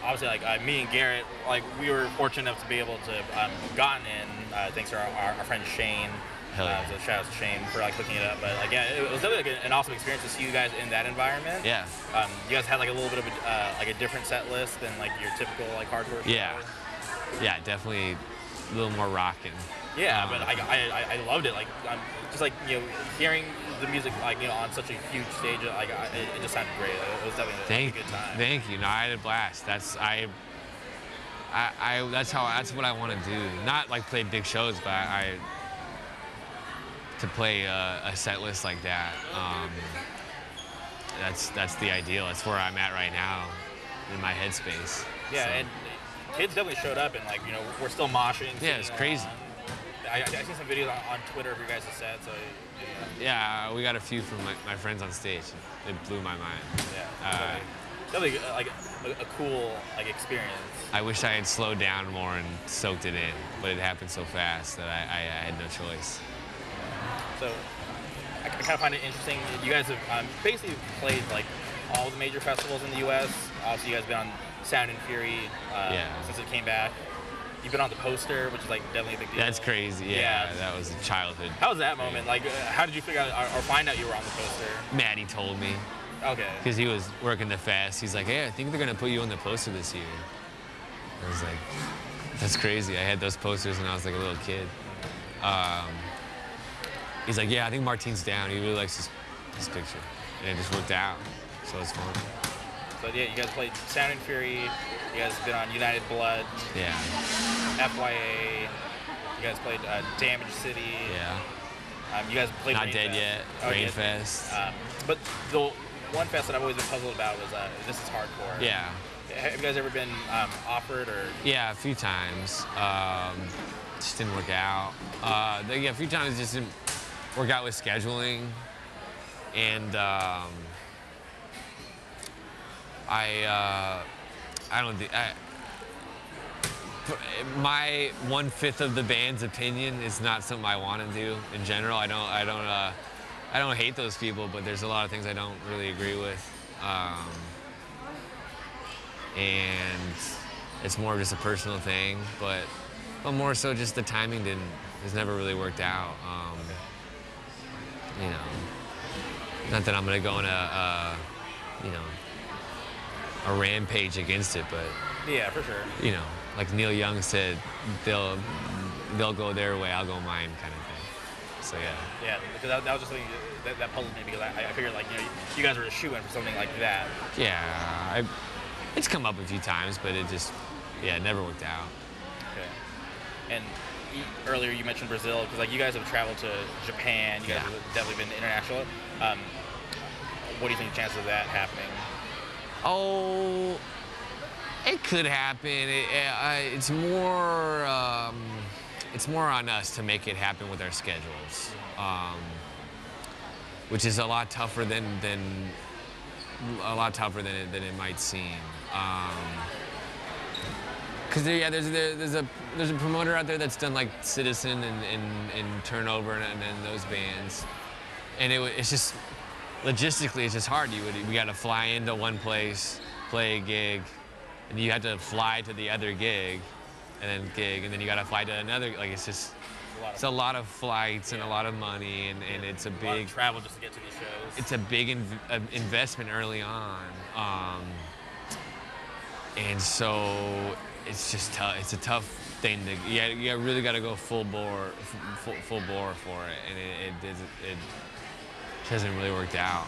obviously like uh, me and Garrett like we were fortunate enough to be able to um, gotten in uh, thanks to our, our, our friend Shane. Hell yeah. Uh, so shout out to Shane for like hooking it up. But like yeah, it was definitely like an awesome experience to see you guys in that environment. Yeah. Um, you guys had like a little bit of a, uh, like a different set list than like your typical like hardcore. show. Yeah. Yeah, definitely a little more rocking. Yeah, Um, but I, I, I loved it. Like, um, just like you know, hearing the music like you know on such a huge stage, like I, it, just sounded great. It was definitely a, Thank, a good time. thank you. No, I had a blast. That's I, I, I that's how that's what I want to do. Not like play big shows, but I to play a, a set list like that. Um, that's that's the ideal. That's where I'm at right now in my headspace. yeah, So, and kids definitely showed up, and like you know, we're still moshing. Yeah, it's crazy. I, I, seen some videos on, on Twitter of your guys' set, so yeah, we got a few from my, my friends on stage. It blew my mind. yeah, Uh, definitely, definitely uh, like a, a cool like experience. I wish I had slowed down more and soaked it in, but it happened so fast that I, I, I had no choice. So I, kind of find it interesting. You guys have um, basically played like all the major festivals in the U.S. Obviously, you guys have been on Sound and Fury uh, Yeah. since it came back. You've been on the poster, which is like definitely a big deal. That's crazy. Yeah, that was a childhood. How was that moment? Like, uh, how did you figure out or, or find out you were on the poster? Maddie told me Okay. because he was working the fast. He's like, "Hey, I think they're gonna put you on the poster this year." I was like, "That's crazy." I had those posters when I was like a little kid. Um, he's like, "Yeah, I think Martine's down. He really likes this, this picture," and it just worked out. So it's fun. But yeah, you guys played Sound and Fury. You guys have been on United Blood, Yeah, FYA. You guys played uh, Damage City. yeah. Um, you guys played Not Rain dead Fest. yet. Oh, Rain yeah. Fest. Um, but the one fest that I've always been puzzled about was uh, this is hardcore. yeah. Have you guys ever been um, offered or? Yeah, a few times. Um, just didn't work out. Uh, yeah, a few times just didn't work out with scheduling, and um, I uh, I don't think I. My one fifth of the band's opinion is not something I want to do in general. I don't I don't uh, I don't hate those people, but there's a lot of things I don't really agree with. Um, and it's more of just a personal thing, but but more so just the timing didn't has never really worked out. Um, you know, not that I'm gonna go on a, a you know a rampage against it, but Yeah, for sure. you know, like Neil Young said, they'll they'll go their way, I'll go mine, kind of thing. So yeah. Yeah, because that, that was just something that, that puzzled me because I, I figured like you know you guys were a shoe in for something like that. Yeah, I, it's come up a few times, but it just, yeah, it never worked out. Okay. And earlier you mentioned Brazil because like you guys have traveled to Japan. You guys Yeah. have definitely been international. Um, what do you think the chances of that happening? Oh, it could happen. It, uh, it's more, um, it's more on us to make it happen with our schedules, um, which is a lot tougher than than a lot tougher than it, than it might seem. Because there, yeah, there's there, there's a there's a promoter out there that's done like Citizen and, and, and Turnover and, and those bands, and it, it's just logistically it's just hard. You would we got to fly into one place, play a gig, and you have to fly to the other gig, and then gig, and then you got to fly to another. Like it's just A it's a lot of flights and a lot of money, and, and it's a a big travel just to get to these shows. it's a big inv- uh, investment early on. Um, and so it's just tough. It's a tough thing to yeah. You really got to go full bore, full, full bore for it, and it it, it, it hasn't really worked out.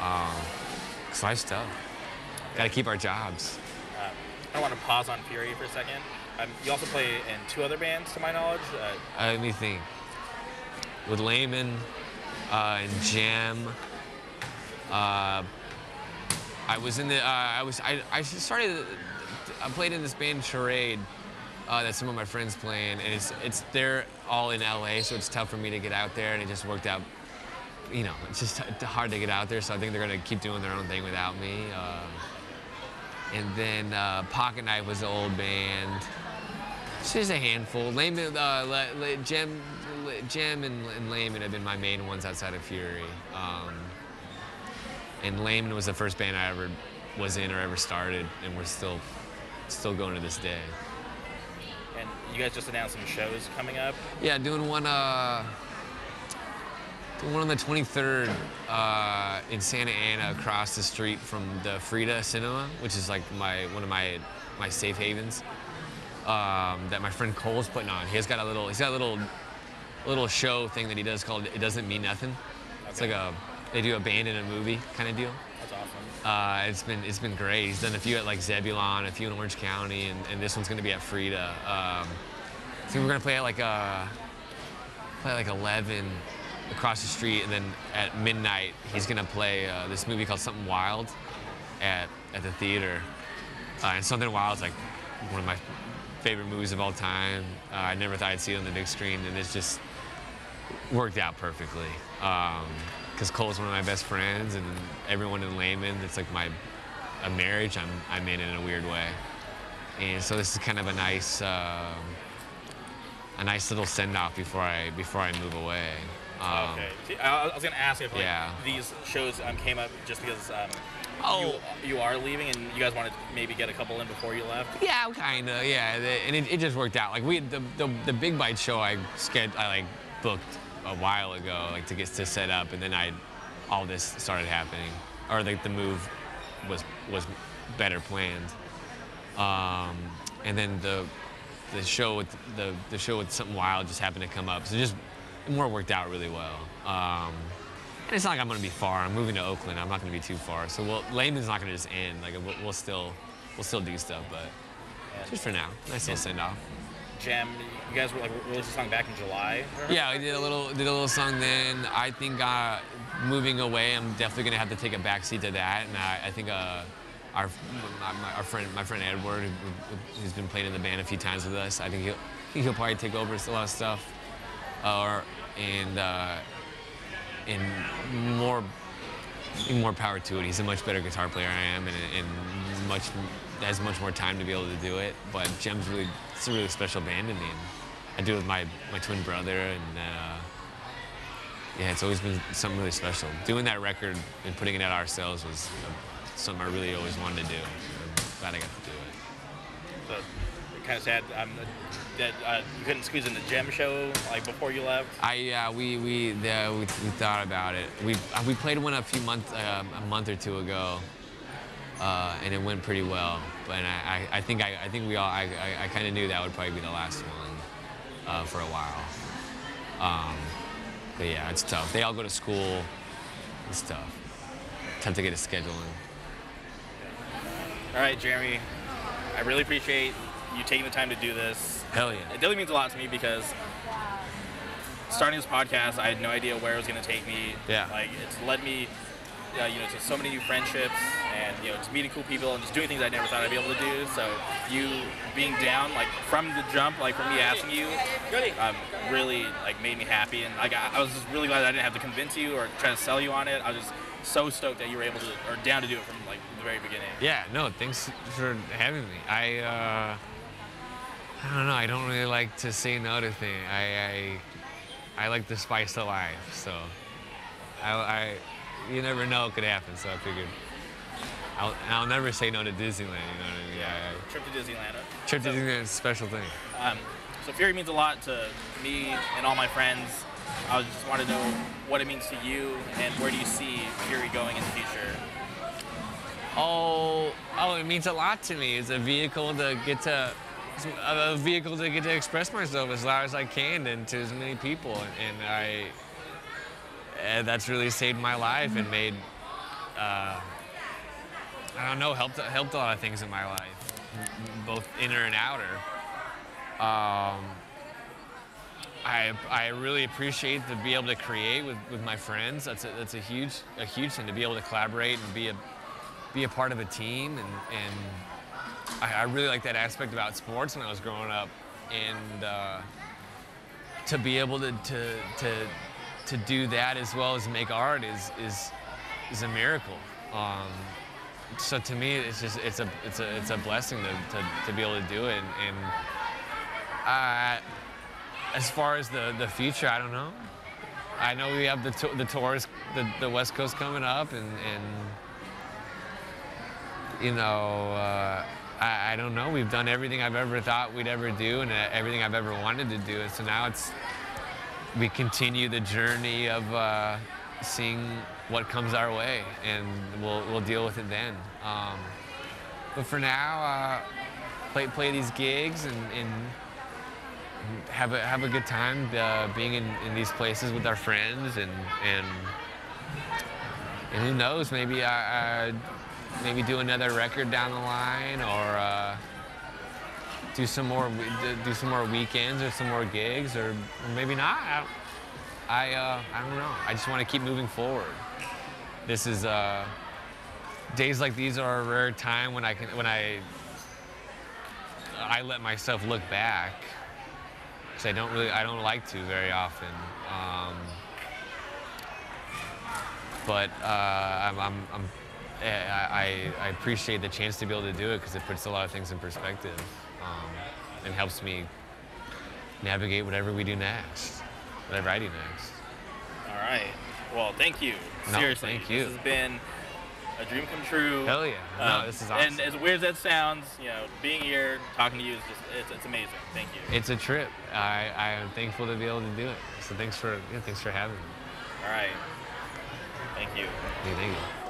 Um, cause life's tough. Got to keep our jobs. Uh, I want to pause on Fury for a second. Um, you also play in two other bands, to my knowledge. Uh, Uh, let me think. With Layman uh, and Jam, uh, I was in the. Uh, I was. I, I started. I played in this band Charade uh, that some of my friends play in, and it's it's they're all in LA, so it's tough for me to get out there, and it just worked out. You know, it's just hard to get out there, so I think they're gonna keep doing their own thing without me. Um, and then uh, Pocket Knife was the old band. It's just a handful. Layman, uh, Le, Le, Gem, Le, and, and Layman have been my main ones outside of Fury. Um, and Layman was the first band I ever was in or ever started, and we're still still going to this day. and you guys just announced some shows coming up. Yeah, doing one. Uh, doing one on the 23rd uh, in Santa Ana, across the street from the Frida Cinema, which is like my one of my my safe havens. Um, that my friend Cole's putting on. He has got a little. He's got a little little show thing that he does called "It Doesn't Mean Nothing." It's like a they do a band in a movie kind of deal. That's awesome. Uh, it's been it's been great. He's done a few at like Zebulon, a few in Orange County, and, and this one's gonna be at Frida. Um, so we're gonna play at like uh play at like 11 across the street, and then at midnight he's gonna play uh, this movie called Something Wild at at the theater. Uh, and Something Wild is like one of my favorite movies of all time. Uh, I never thought I'd see it on the big screen, and it's just worked out perfectly. Because Cole's one of my best friends, and everyone in Layman, it's like my a marriage I'm, I'm in in a weird way. And so this is kind of a nice um a nice little send off before I before I move away. Um, okay. See, I, I was gonna ask if like, Yeah. these shows um, came up just because um, Oh. you, you are leaving and you guys wanted to maybe get a couple in before you left. Yeah, kind of. Yeah, and it, it just worked out. Like we, the, the, the big bite show I sched, I like booked a while ago, like to get to set up, and then I, all this started happening, or like the move was was better planned. Um, and then the the show with the the show with something wild just happened to come up, so just more worked out really well. Um, and it's not like I'm gonna be far. I'm moving to Oakland. I'm not gonna be too far. So we'll, Layman's not gonna just end. Like we'll, we'll still we'll still do stuff, but just for now, nice little send off. Jam, you guys were like released a song back in July. Yeah, we did a little did a little song then. I think uh, moving away, I'm definitely gonna have to take a backseat to that, and I, I think uh, our my, our friend my friend Edward, who, who's been playing in the band a few times with us, I think he'll he'll probably take over a lot of stuff, or and uh, and more more power to it. He's a much better guitar player I am, and, and much has much more time to be able to do it. But Jem's really it's a really special band to me. And I do it with my my twin brother, and uh, yeah, it's always been something really special. Doing that record and putting it out ourselves was uh, something I really always wanted to do. I'm glad I got to do it. So, kind of sad um, that uh, you couldn't squeeze in the Gem show like before you left. I yeah, we we the, we, we thought about it. We uh, we played one a few months um, a month or two ago, uh, and it went pretty well. But I, I, I think I, I think we all I, I, I kind of knew that would probably be the last one uh, for a while. Um, but yeah, it's tough. They all go to school. It's tough. Tough to get a schedule in. All right, Jeremy, I really appreciate you taking the time to do this. Hell yeah. It really means a lot to me because starting this podcast, I had no idea where it was going to take me. Yeah. Like it's led me, uh, you know, to so many new friendships and you know, to meeting cool people and just doing things I never thought I'd be able to do. So you being down, like from the jump, like from me asking you, um, really like made me happy and like I, I was just really glad I didn't have to convince you or try to sell you on it. I was just so stoked that you were able to or down to do it from like the very beginning. Yeah, no, thanks for having me. I, uh, I don't know. I don't really like to say no to things. I, I, I like to spice of life. So, I, I, you never know what could happen. So I figured, I'll, I'll never say no to Disneyland. You know what I mean? Yeah. I, Trip to Disneyland. trip to Disneyland is a special thing. Um, so Fury means a lot to me and all my friends. I just want to know what it means to you and where do you see Fury going in the future? Oh, oh, it means a lot to me. It's a vehicle to get to, a vehicle to get to express myself as loud as I can and to as many people. And, I, and that's really saved my life and made, uh, I don't know, helped helped a lot of things in my life, both inner and outer. Um, I, I really appreciate to be able to create with, with my friends. That's a, that's a huge a huge thing to be able to collaborate and be a be a part of a team and, and I, I really like that aspect about sports when I was growing up and uh, to be able to, to to to do that as well as make art is is is a miracle. Um, so to me, it's just it's a it's a it's a blessing to, to, to be able to do it. And, uh, as far as the, the future, I don't know. I know we have the to- the tours, the, the West Coast coming up, and, and you know, uh, I, I don't know. We've done everything I've ever thought we'd ever do, and uh, everything I've ever wanted to do. And so now it's we continue the journey of uh, seeing what comes our way, and we'll we'll deal with it then. Um, but for now, uh, play play these gigs and, and have a have a good time uh, being in, in these places with our friends and and and who knows maybe I, I maybe do another record down the line or uh, do some more do some more weekends or some more gigs or, maybe not. I I, uh, I don't know. I just want to keep moving forward. This is uh, days like these are a rare time when I can when I I let myself look back because I don't really, I don't like to very often. Um, but uh, I'm, I'm, I'm I, I, appreciate the chance to be able to do it because it puts a lot of things in perspective um, and helps me navigate whatever we do next, whatever I do next. All right. Well, thank you. No, Seriously, thank you. This has been a dream come true. Hell yeah. No, Um, this is awesome. And as weird as that sounds, you know, being here, talking to you is just, it's, it's amazing. Thank you. it's a trip. I, I am thankful to be able to do it. So thanks for, yeah, thanks for having me. All right. Thank you. Hey, thank you.